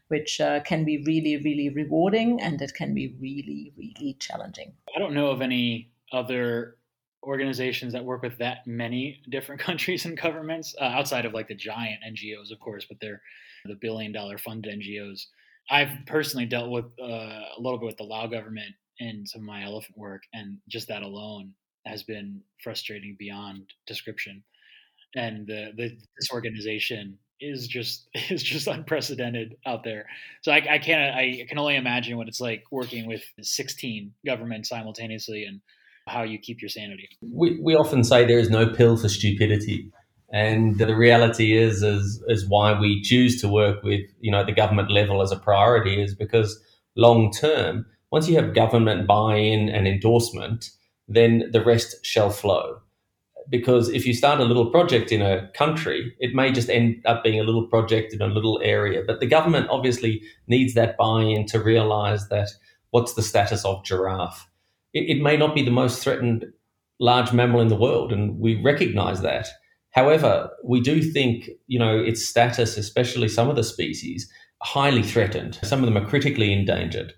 Speaker 4: which uh, can be really really rewarding and it can be really really challenging
Speaker 3: i don't know of any other organizations that work with that many different countries and governments uh, outside of like the giant NGOs, of course, but they're the billion dollar funded NGOs. I've personally dealt with uh, a little bit with the Lao government in some of my elephant work, and just that alone has been frustrating beyond description. And the, the this organization is just is just unprecedented out there. So I, I can't I can only imagine what it's like working with 16 governments simultaneously and how you keep your sanity.
Speaker 1: We, we often say there is no pill for stupidity. And the reality is, is, is why we choose to work with, you know, the government level as a priority is because long term, once you have government buy-in and endorsement, then the rest shall flow. Because if you start a little project in a country, it may just end up being a little project in a little area. But the government obviously needs that buy-in to realize that what's the status of giraffe? it, it may not be the most threatened large mammal in the world, and we recognize that. However, we do think, you know, its status, especially some of the species, highly threatened. Some of them are critically endangered.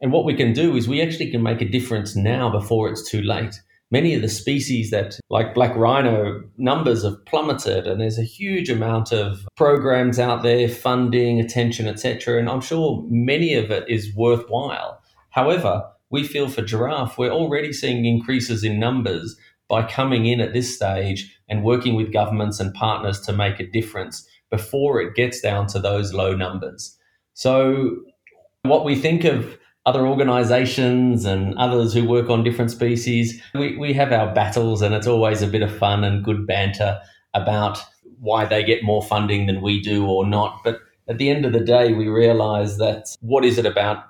Speaker 1: And what we can do is we actually can make a difference now before it's too late. Many of the species that, like black rhino, numbers have plummeted, and there's a huge amount of programs out there, funding, attention, etc. And I'm sure many of it is worthwhile. However, we feel for giraffe, we're already seeing increases in numbers by coming in at this stage and working with governments and partners to make a difference before it gets down to those low numbers. So, what we think of other organizations and others who work on different species, we, we have our battles, and it's always a bit of fun and good banter about why they get more funding than we do or not. But at the end of the day, we realize that what is it about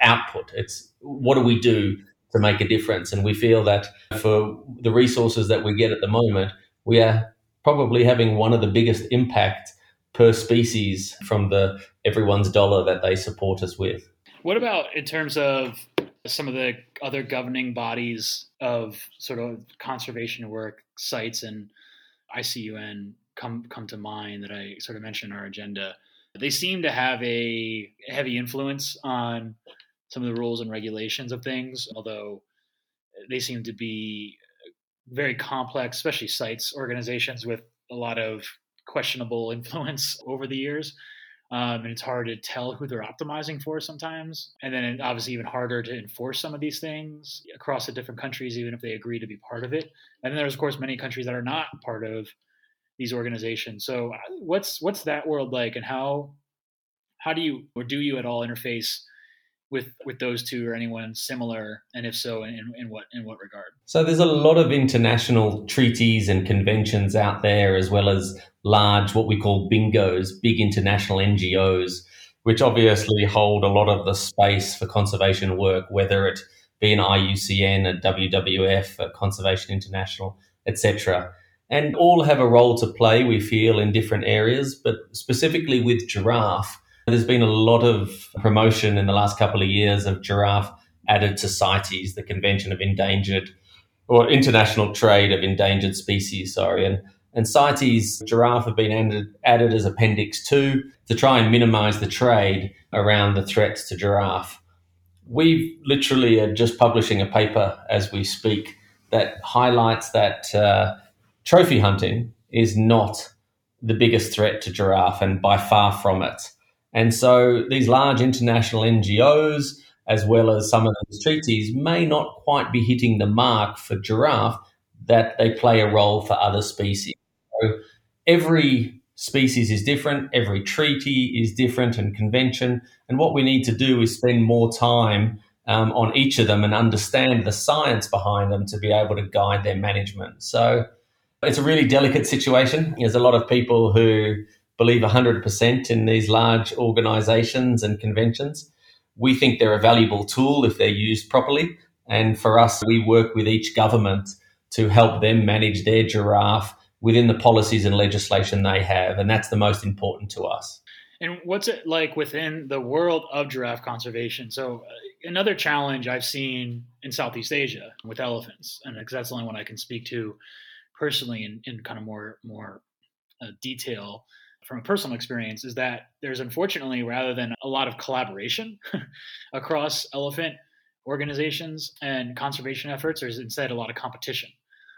Speaker 1: output? It's what do we do to make a difference? And we feel that for the resources that we get at the moment, we are probably having one of the biggest impact per species from the everyone's dollar that they support us with.
Speaker 3: What about in terms of some of the other governing bodies of sort of conservation work, CITES and ICUN come come to mind that I sort of mentioned in our agenda. They seem to have a heavy influence on some of the rules and regulations of things, although they seem to be very complex, especially CITES organizations with a lot of questionable influence over the years. Um, and it's hard to tell who they're optimizing for sometimes. And then obviously even harder to enforce some of these things across the different countries, even if they agree to be part of it. And then there's of course many countries that are not part of these organizations. So uh, what's what's that world like, and how how do you or do you at all interface with with those two or anyone similar? And if so in, in what in what regard?
Speaker 1: So there's a lot of international treaties and conventions out there as well as large what we call bingos big international ngos which obviously hold a lot of the space for conservation work whether it be an iucn a wwf a conservation international etc and all have a role to play we feel in different areas but specifically with giraffe there's been a lot of promotion in the last couple of years of giraffe added to CITES, the Convention of Endangered or International Trade of Endangered Species, sorry. And, and CITES giraffe have been added, added as Appendix 2 to try and minimize the trade around the threats to giraffe. We literally are just publishing a paper as we speak that highlights that uh, trophy hunting is not the biggest threat to giraffe and by far from it. And so these large international NGOs, as well as some of these treaties, may not quite be hitting the mark for giraffe that they play a role for other species. So every species is different, every treaty is different and convention. And what we need to do is spend more time um, on each of them and understand the science behind them to be able to guide their management. So it's a really delicate situation. There's a lot of people who believe 100% in these large organizations and conventions. We think they're a valuable tool if they're used properly. And for us, we work with each government to help them manage their giraffe within the policies and legislation they have. And that's the most important to us.
Speaker 3: And what's it like within the world of giraffe conservation? So, uh, another challenge I've seen in Southeast Asia with elephants, and because that's the only one I can speak to personally in, in kind of more more uh, detail from a personal experience, is that there's unfortunately rather than a lot of collaboration across elephant organizations and conservation efforts, there's instead a lot of competition.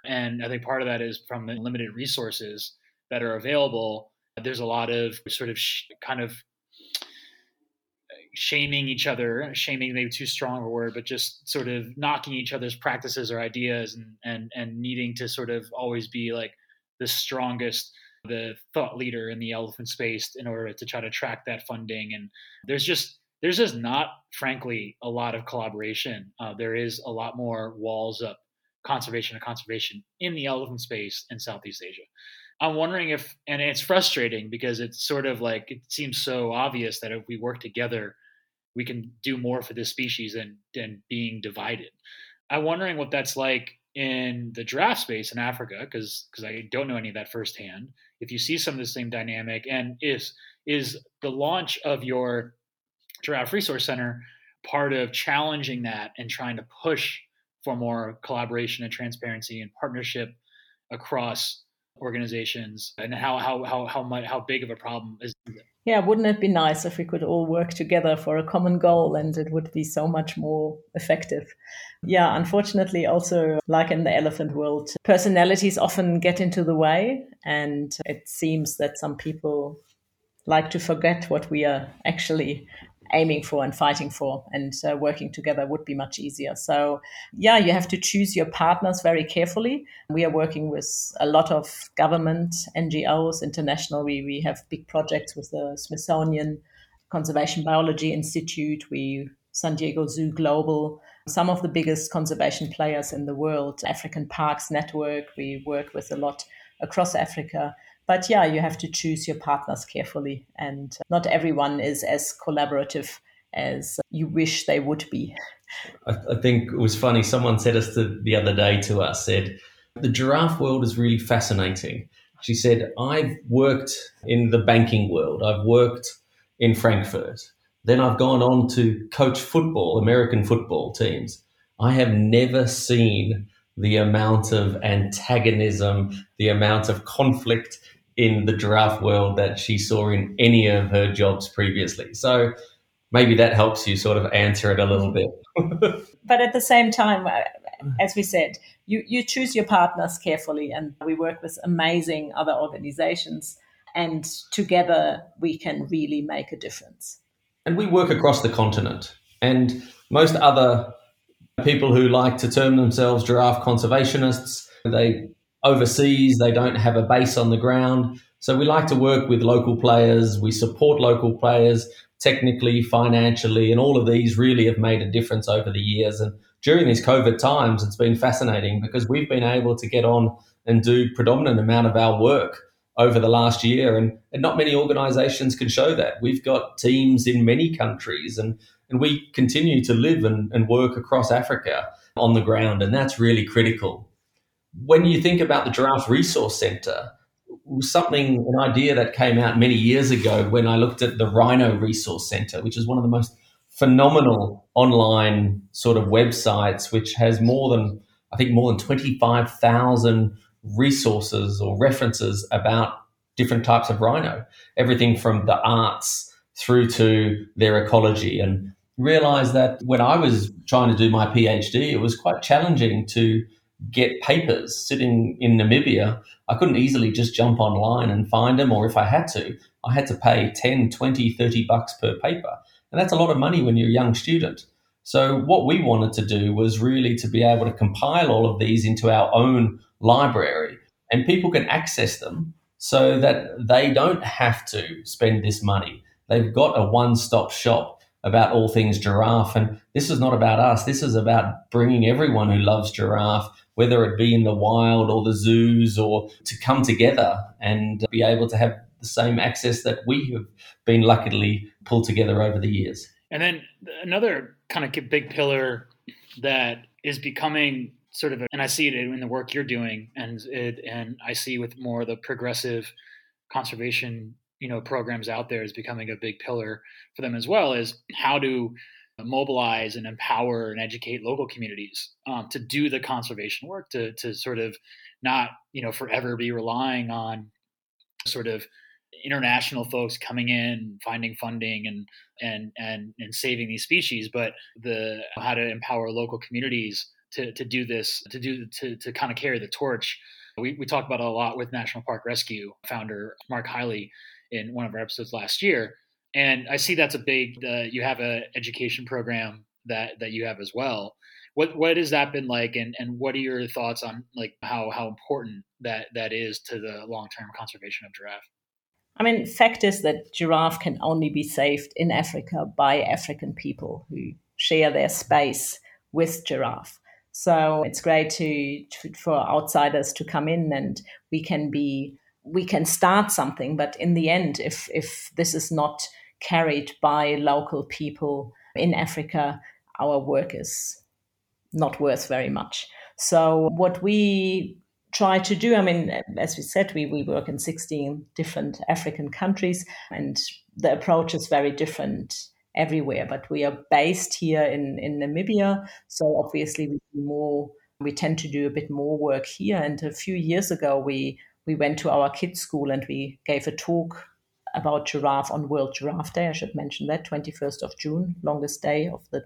Speaker 3: And I think part of that is from the limited resources that are available there's a lot of sort of sh- kind of shaming each other shaming maybe too strong a word but just sort of knocking each other's practices or ideas and and and needing to sort of always be like the strongest the thought leader in the elephant space in order to try to track that funding and there's just there's just not frankly a lot of collaboration uh, there is a lot more walls up conservation and conservation in the elephant space in southeast asia I'm wondering if, and it's frustrating because it's sort of like it seems so obvious that if we work together, we can do more for this species than than being divided. I'm wondering what that's like in the giraffe space in Africa because because I don't know any of that firsthand. If you see some of the same dynamic, and is is the launch of your giraffe resource center part of challenging that and trying to push for more collaboration and transparency and partnership across organizations and how how how how much how big of a problem is it?
Speaker 4: Yeah, wouldn't it be nice if we could all work together for a common goal and it would be so much more effective? Yeah, unfortunately, also like in the elephant world, personalities often get into the way, and it seems that some people like to forget what we are actually aiming for and fighting for and uh, working together would be much easier. So yeah you have to choose your partners very carefully. We are working with a lot of government ngos international. We, we have big projects with the smithsonian conservation biology institute. We san diego zoo global some of the biggest conservation players in the world. African parks network. We work with a lot across africa but yeah, you have to choose your partners carefully, and not everyone is as collaborative as you wish they would be.
Speaker 1: I, I think it was funny. Someone said us to, the other day to us said the giraffe world is really fascinating. She said, I've worked in the banking world. I've worked in Frankfurt. Then I've gone on to coach football, American football teams. I have never seen the amount of antagonism, the amount of conflict in the giraffe world that she saw in any of her jobs previously. So maybe that helps you sort of answer it a little bit.
Speaker 4: but at the same time, uh, as we said, you, you choose your partners carefully, and we work with amazing other organizations, and together we can really make a difference.
Speaker 1: And we work across the continent, and most other people who like to term themselves giraffe conservationists, they overseas, they don't have a base on the ground. So we like to work with local players. We support local players technically, financially, and all of these really have made a difference over the years. And during these COVID times, it's been fascinating because we've been able to get on and do predominant amount of our work over the last year. And, and not many organizations can show that. We've got teams in many countries and, and we continue to live and, and work across Africa on the ground. And that's really critical when you think about the Giraffe Resource Center, something, an idea that came out many years ago when I looked at the Rhino Resource Center, which is one of the most phenomenal online sort of websites, which has more than, I think, more than 25,000 resources or references about different types of rhino, everything from the arts through to their ecology. And realized that when I was trying to do my PhD, it was quite challenging to get papers sitting in Namibia, I couldn't easily just jump online and find them, or if I had to, I had to pay 10, 20, 30 bucks per paper. And that's a lot of money when you're a young student. So, what we wanted to do was really to be able to compile all of these into our own library, and people can access them so that they don't have to spend this money. They've got a one stop shop about all things giraffe. And this is not about us. This is about bringing everyone who loves giraffe, whether it be in the wild or the zoos, or to come together and be able to have the same access that we have been luckily pulled together over the years.
Speaker 3: And then another kind of big pillar that is becoming sort of, a, and I see it in the work you're doing, and it, and I see with more of the progressive conservation, you know, programs out there is becoming a big pillar for them as well. Is how to mobilize and empower and educate local communities um, to do the conservation work, to to sort of not you know forever be relying on sort of international folks coming in, finding funding, and and and and saving these species, but the how to empower local communities to to do this, to do to to kind of carry the torch. We we talk about a lot with National Park Rescue founder Mark Hiley in one of our episodes last year, and I see that's a big. Uh, you have a education program that that you have as well. What what has that been like, and and what are your thoughts on like how how important that that is to the long term conservation of giraffe?
Speaker 4: I mean, fact is that giraffe can only be saved in Africa by African people who share their space with giraffe. So it's great to, to, for outsiders to come in and we can be we can start something. But in the end, if if this is not carried by local people in Africa, our work is not worth very much. So what we try to do. I mean, as we said, we, we work in 16 different African countries, and the approach is very different everywhere. But we are based here in, in Namibia, so obviously we do more. We tend to do a bit more work here. And a few years ago, we we went to our kids' school and we gave a talk about giraffe on World Giraffe Day. I should mention that 21st of June, longest day of the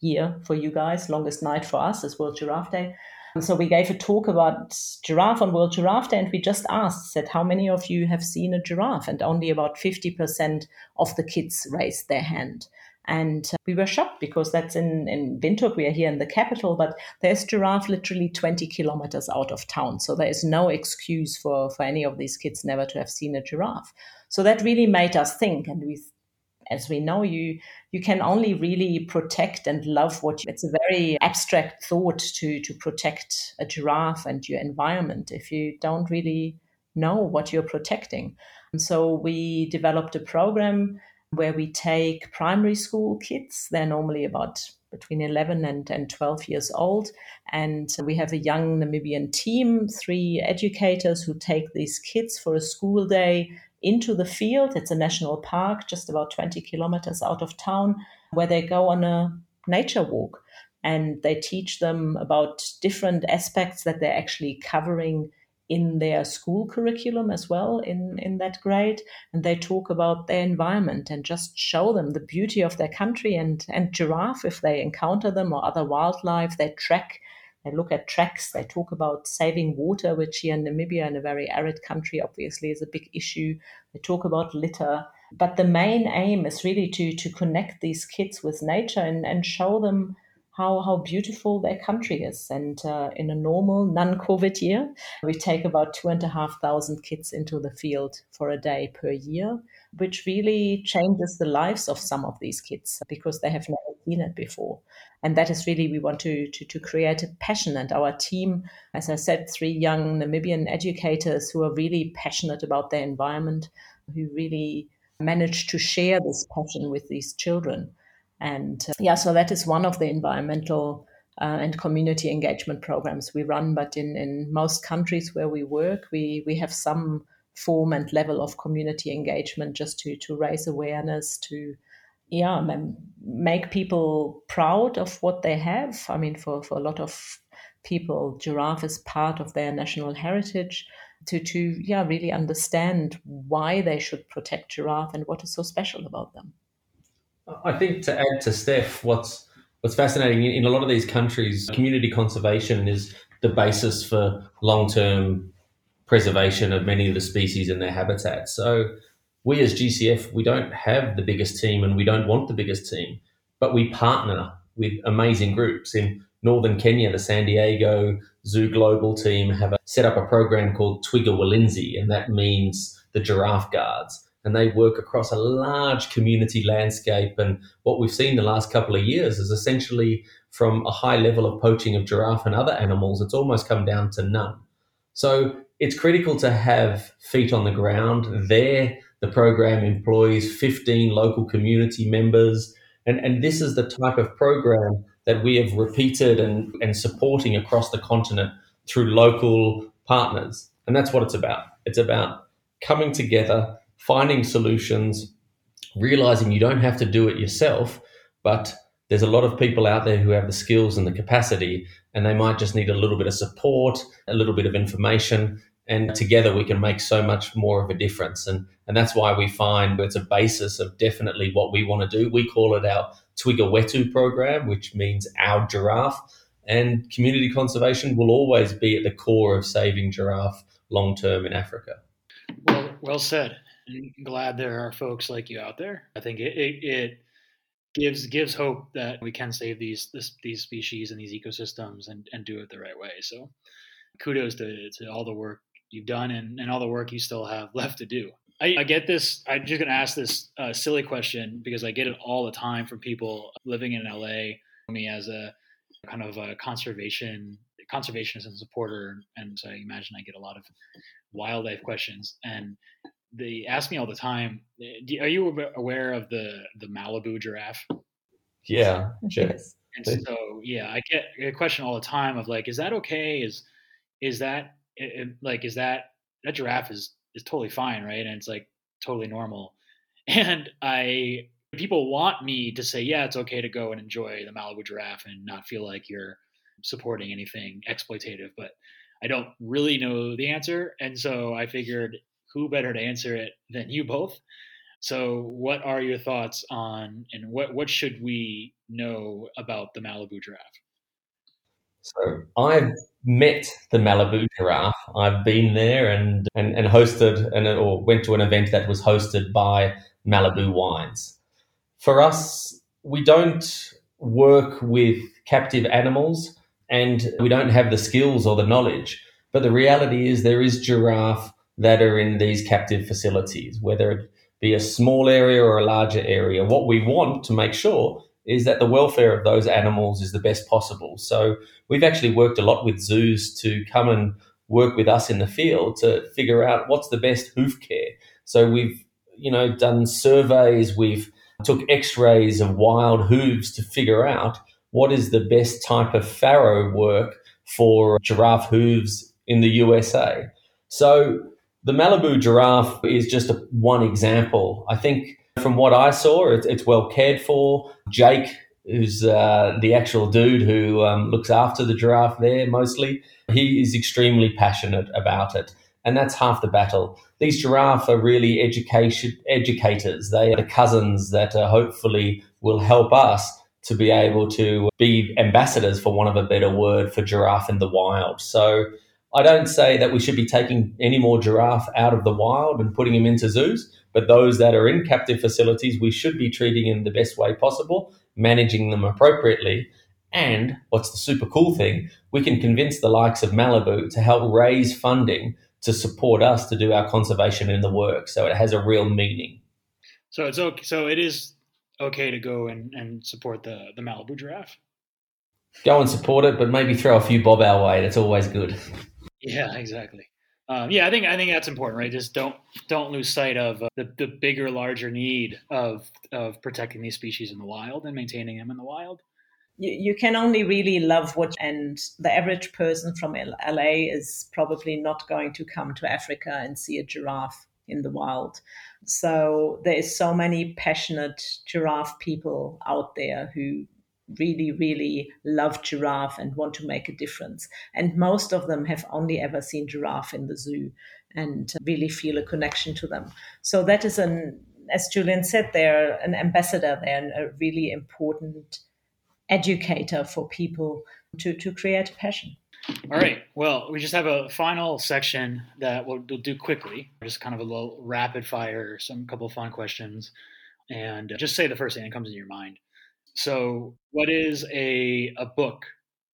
Speaker 4: year for you guys, longest night for us is World Giraffe Day. So we gave a talk about giraffe on World Giraffe Day, and we just asked, said, how many of you have seen a giraffe? And only about 50% of the kids raised their hand. And uh, we were shocked because that's in, in Windhoek. We are here in the capital, but there's giraffe literally 20 kilometers out of town. So there is no excuse for, for any of these kids never to have seen a giraffe. So that really made us think. And we as we know, you you can only really protect and love what you, it's a very abstract thought to to protect a giraffe and your environment if you don't really know what you're protecting. And so we developed a program where we take primary school kids. They're normally about between 11 and, and 12 years old. And we have a young Namibian team, three educators who take these kids for a school day into the field. It's a national park just about 20 kilometers out of town where they go on a nature walk. And they teach them about different aspects that they're actually covering in their school curriculum as well in, in that grade. And they talk about their environment and just show them the beauty of their country and, and giraffe if they encounter them or other wildlife. They track they look at tracks. They talk about saving water, which here in Namibia, in a very arid country, obviously is a big issue. They talk about litter. But the main aim is really to, to connect these kids with nature and, and show them how, how beautiful their country is. And uh, in a normal non COVID year, we take about two and a half thousand kids into the field for a day per year, which really changes the lives of some of these kids because they have never seen it before. And that is really we want to, to to create a passion. And our team as i said three young namibian educators who are really passionate about their environment who really manage to share this passion with these children. And uh, yeah so that is one of the environmental uh, and community engagement programs we run. But in in most countries where we work we we have some form and level of community engagement just to to raise awareness to yeah make people proud of what they have. I mean for, for a lot of people giraffe is part of their national heritage to to yeah really understand why they should protect giraffe and what is so special about them.
Speaker 1: I think to add to steph what's what's fascinating in a lot of these countries community conservation is the basis for long-term preservation of many of the species and their habitats. So we as GCF, we don't have the biggest team and we don't want the biggest team, but we partner with amazing groups. In northern Kenya, the San Diego Zoo Global team have a, set up a program called Twiga Walinzi, and that means the giraffe guards. And they work across a large community landscape. And what we've seen the last couple of years is essentially from a high level of poaching of giraffe and other animals, it's almost come down to none. So it's critical to have feet on the ground there the program employs 15 local community members. And, and this is the type of program that we have repeated and, and supporting across the continent through local partners. And that's what it's about. It's about coming together, finding solutions, realizing you don't have to do it yourself, but there's a lot of people out there who have the skills and the capacity, and they might just need a little bit of support, a little bit of information, and together we can make so much more of a difference. And and that's why we find it's a basis of definitely what we want to do. We call it our Twiga Wetu program, which means our giraffe. And community conservation will always be at the core of saving giraffe long term in Africa.
Speaker 3: Well, well said. I'm glad there are folks like you out there. I think it, it, it gives gives hope that we can save these this, these species and these ecosystems and, and do it the right way. So kudos to, to all the work you've done and, and all the work you still have left to do. I, I get this. I'm just going to ask this uh, silly question because I get it all the time from people living in LA. Me as a kind of a conservation conservationist and supporter, and so I imagine I get a lot of wildlife questions. And they ask me all the time, "Are you aware of the the Malibu giraffe?"
Speaker 1: Yeah, yes.
Speaker 3: And so, yeah, I get a question all the time of like, "Is that okay? Is is that like is that that giraffe is is totally fine, right? And it's like totally normal. And I people want me to say, yeah, it's okay to go and enjoy the Malibu giraffe and not feel like you're supporting anything exploitative, but I don't really know the answer. And so I figured who better to answer it than you both. So what are your thoughts on and what what should we know about the Malibu giraffe?
Speaker 1: So I've met the Malibu giraffe. I've been there and, and, and hosted and or went to an event that was hosted by Malibu Wines. For us, we don't work with captive animals and we don't have the skills or the knowledge. But the reality is there is giraffe that are in these captive facilities, whether it be a small area or a larger area. What we want to make sure is that the welfare of those animals is the best possible. So we've actually worked a lot with zoos to come and work with us in the field to figure out what's the best hoof care. So we've you know done surveys, we've took x-rays of wild hooves to figure out what is the best type of farrier work for giraffe hooves in the USA. So the Malibu giraffe is just a, one example. I think from what I saw, it's, it's well cared for. Jake, who's uh, the actual dude who um, looks after the giraffe there mostly, he is extremely passionate about it. And that's half the battle. These giraffe are really education educators. They are the cousins that uh, hopefully will help us to be able to be ambassadors, for want of a better word, for giraffe in the wild. So I don't say that we should be taking any more giraffe out of the wild and putting them into zoos. But those that are in captive facilities, we should be treating in the best way possible, managing them appropriately. And what's the super cool thing? We can convince the likes of Malibu to help raise funding to support us to do our conservation in the work. So it has a real meaning.
Speaker 3: So it's okay. So it is okay to go and, and support the, the Malibu giraffe.
Speaker 1: Go and support it, but maybe throw a few bob our way. That's always good.
Speaker 3: Yeah, exactly um, yeah, I think I think that's important, right? Just don't don't lose sight of uh, the the bigger, larger need of of protecting these species in the wild and maintaining them in the wild.
Speaker 4: You, you can only really love what, and the average person from LA is probably not going to come to Africa and see a giraffe in the wild. So there is so many passionate giraffe people out there who really, really love giraffe and want to make a difference. And most of them have only ever seen giraffe in the zoo and really feel a connection to them. So that is an, as Julian said, they're an ambassador, they're a really important educator for people to, to create passion.
Speaker 3: All right. Well, we just have a final section that we'll, we'll do quickly, just kind of a little rapid fire, some couple of fun questions, and just say the first thing that comes in your mind. So, what is a a book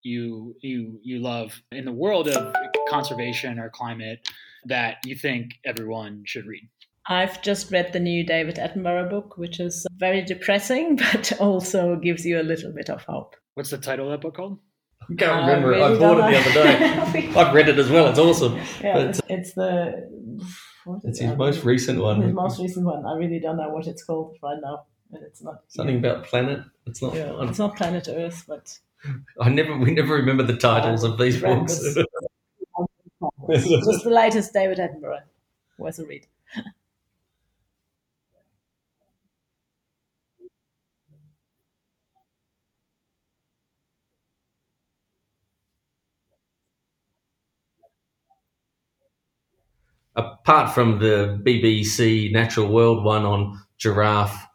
Speaker 3: you you you love in the world of conservation or climate that you think everyone should read?
Speaker 4: I've just read the new David Attenborough book, which is very depressing, but also gives you a little bit of hope.
Speaker 3: What's the title of that book called?
Speaker 1: I can't remember. Really I bought it the other day. I've read it as well. It's awesome.
Speaker 4: Yeah, it's, it's, the.
Speaker 1: It's his most recent one.
Speaker 4: His most recent one. I really don't know what it's called right now. And it's not
Speaker 1: Something
Speaker 4: yeah.
Speaker 1: about planet. It's not.
Speaker 4: Yeah, it's not planet Earth, but
Speaker 1: I never. We never remember the titles of these books.
Speaker 4: just the latest David Attenborough. Worth a read.
Speaker 1: Apart from the BBC Natural World one on giraffe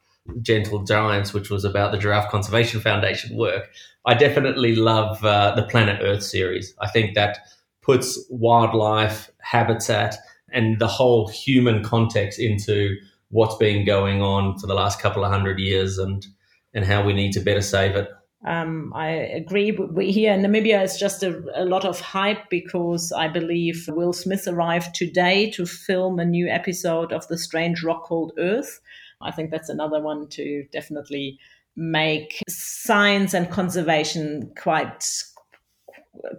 Speaker 1: gentle giants, which was about the Giraffe Conservation Foundation work, I definitely love uh, the Planet Earth series. I think that puts wildlife, habitat, and the whole human context into what's been going on for the last couple of hundred years and and how we need to better save it.
Speaker 4: Um, I agree. We, here in Namibia, it's just a, a, lot of hype because I believe Will Smith arrived today to film a new episode of The Strange Rock called Earth. I think that's another one to definitely make science and conservation quite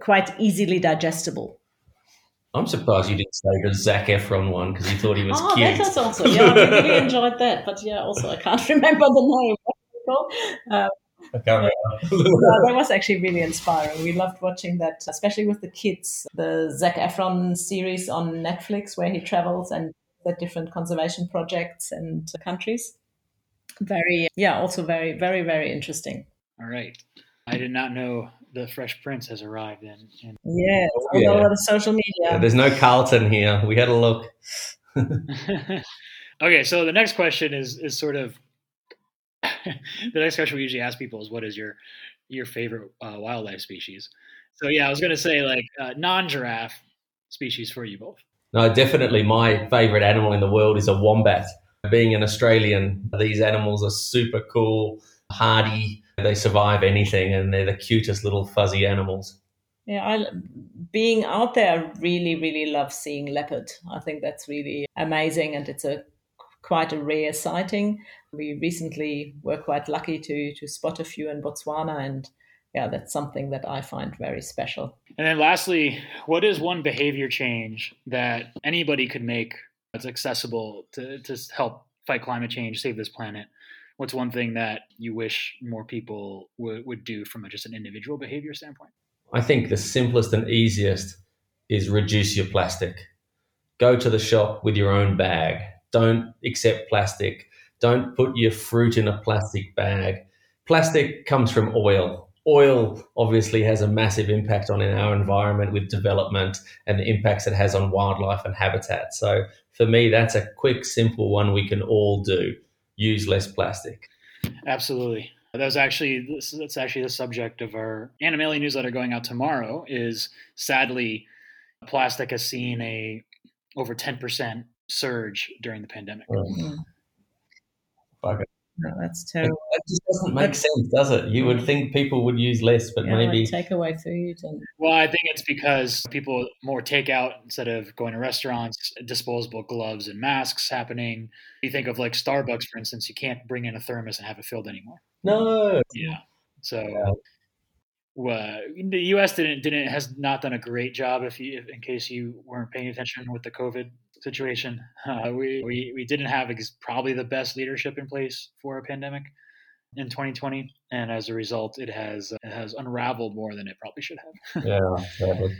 Speaker 4: quite easily digestible.
Speaker 1: I'm surprised you didn't say the Zac Efron one because you thought he was
Speaker 4: oh,
Speaker 1: cute.
Speaker 4: that's also yeah, I really enjoyed that. But yeah, also I can't remember the name. Um,
Speaker 1: I can't remember.
Speaker 4: no, that was actually really inspiring. We loved watching that, especially with the kids. The Zac Efron series on Netflix, where he travels and the different conservation projects and countries. Very, yeah, also very, very, very interesting.
Speaker 3: All right. I did not know the Fresh Prince has arrived in. in...
Speaker 4: Yeah, it's all
Speaker 1: yeah.
Speaker 4: over the social media.
Speaker 1: Yeah, there's no Carlton here. We had a look.
Speaker 3: okay, so the next question is is sort of the next question we usually ask people is what is your your favorite uh, wildlife species? So yeah, I was going to say like uh, non giraffe species for you both.
Speaker 1: No, definitely my favorite animal in the world is a wombat. Being an Australian, these animals are super cool, hardy. They survive anything, and they're the cutest little fuzzy animals.
Speaker 4: Yeah, I, being out there, I really, really love seeing leopard. I think that's really amazing, and it's a quite a rare sighting. We recently were quite lucky to to spot a few in Botswana, and yeah, that's something that I find very special.
Speaker 3: And then lastly, what is one behavior change that anybody could make that's accessible to, to help fight climate change, save this planet? What's one thing that you wish more people would, would do from a, just an individual behavior standpoint?
Speaker 1: I think the simplest and easiest is reduce your plastic. Go to the shop with your own bag. Don't accept plastic. Don't put your fruit in a plastic bag. Plastic comes from oil oil obviously has a massive impact on our environment with development and the impacts it has on wildlife and habitat. So for me, that's a quick, simple one we can all do. Use less plastic.
Speaker 3: Absolutely. That was actually that's actually the subject of our Animalia newsletter going out tomorrow. Is sadly, plastic has seen a over ten percent surge during the pandemic.
Speaker 1: Mm.
Speaker 4: No, that's terrible.
Speaker 1: That just doesn't make sense, does it? You would think people would use less, but
Speaker 4: yeah,
Speaker 1: maybe
Speaker 4: like take away food and
Speaker 3: well, I think it's because people more takeout instead of going to restaurants. Disposable gloves and masks happening. You think of like Starbucks, for instance, you can't bring in a thermos and have it filled anymore.
Speaker 1: no.
Speaker 3: Yeah. So. Uh, the U.S. didn't didn't has not done a great job. If you, if, in case you weren't paying attention with the COVID situation, uh, we, we we didn't have ex- probably the best leadership in place for a pandemic in 2020, and as a result, it has uh, it has unraveled more than it probably should have.
Speaker 1: yeah, sadly.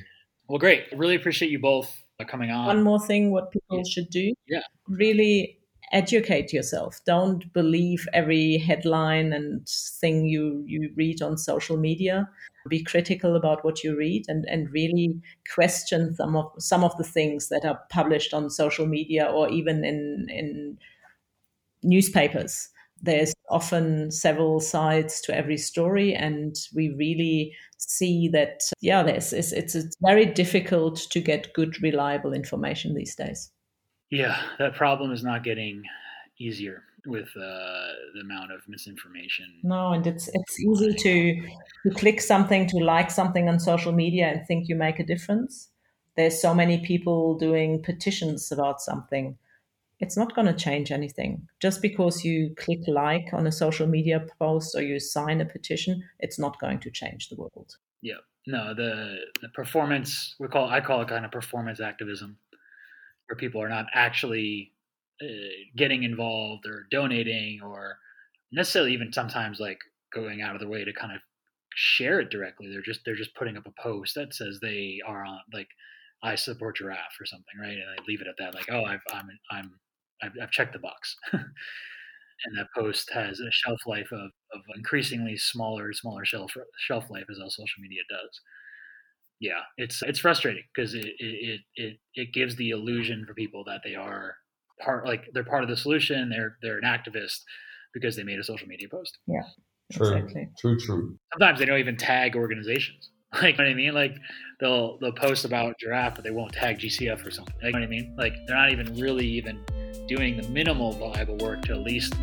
Speaker 3: Well, great. I really appreciate you both uh, coming on.
Speaker 4: One more thing, what people
Speaker 3: Yeah.
Speaker 4: should do:
Speaker 3: Yeah.
Speaker 4: really educate yourself. Don't believe every headline and thing you you read on social media. Be critical about what you read and and really question some of some of the things that are published on social media or even in in newspapers. There's often several sides to every story, and we really see that yeah, it's it's very difficult to get good, reliable information these days.
Speaker 3: Yeah, that problem is not getting easier with uh, the amount of misinformation.
Speaker 4: No, and it's it's easy to to click something, to like something on social media, and think you make a difference. There's so many people doing petitions about something. It's not going to change anything. Just because you click like on a social media post or you sign a petition, it's not going to change the world.
Speaker 3: Yeah, no, the the performance we call I call it kind of performance activism, where people are not actually uh, getting involved or donating or necessarily even sometimes like going out of their way to kind of share it directly. They're just they're just putting up a post that says they are on like I support giraffe or something, right? And I leave it at that, like, oh, I've I'm I'm I've, I've checked the box. and that post has a shelf life of, of increasingly smaller, smaller shelf shelf life as all social media does. Yeah, it's it's frustrating because it, it it it gives the illusion for people that they are part like they're part of the solution. They're they're an activist because they made a social media post.
Speaker 4: Yeah,
Speaker 1: True.
Speaker 4: exactly.
Speaker 1: True. True.
Speaker 3: Sometimes they don't even tag organizations. Like, you know what I mean? Like, they'll they'll post about giraffe, but they won't tag GCF or something. Like, you know what I mean? Like, they're not even really even doing the minimal viable work to at least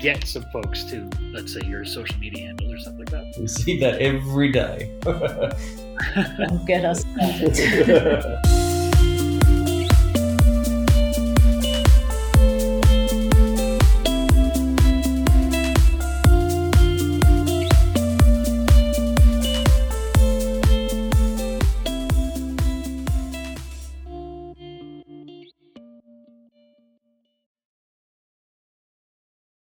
Speaker 3: get some folks to, let's say, your social media handle or something like that.
Speaker 1: We see that every day.
Speaker 4: Don't get us started.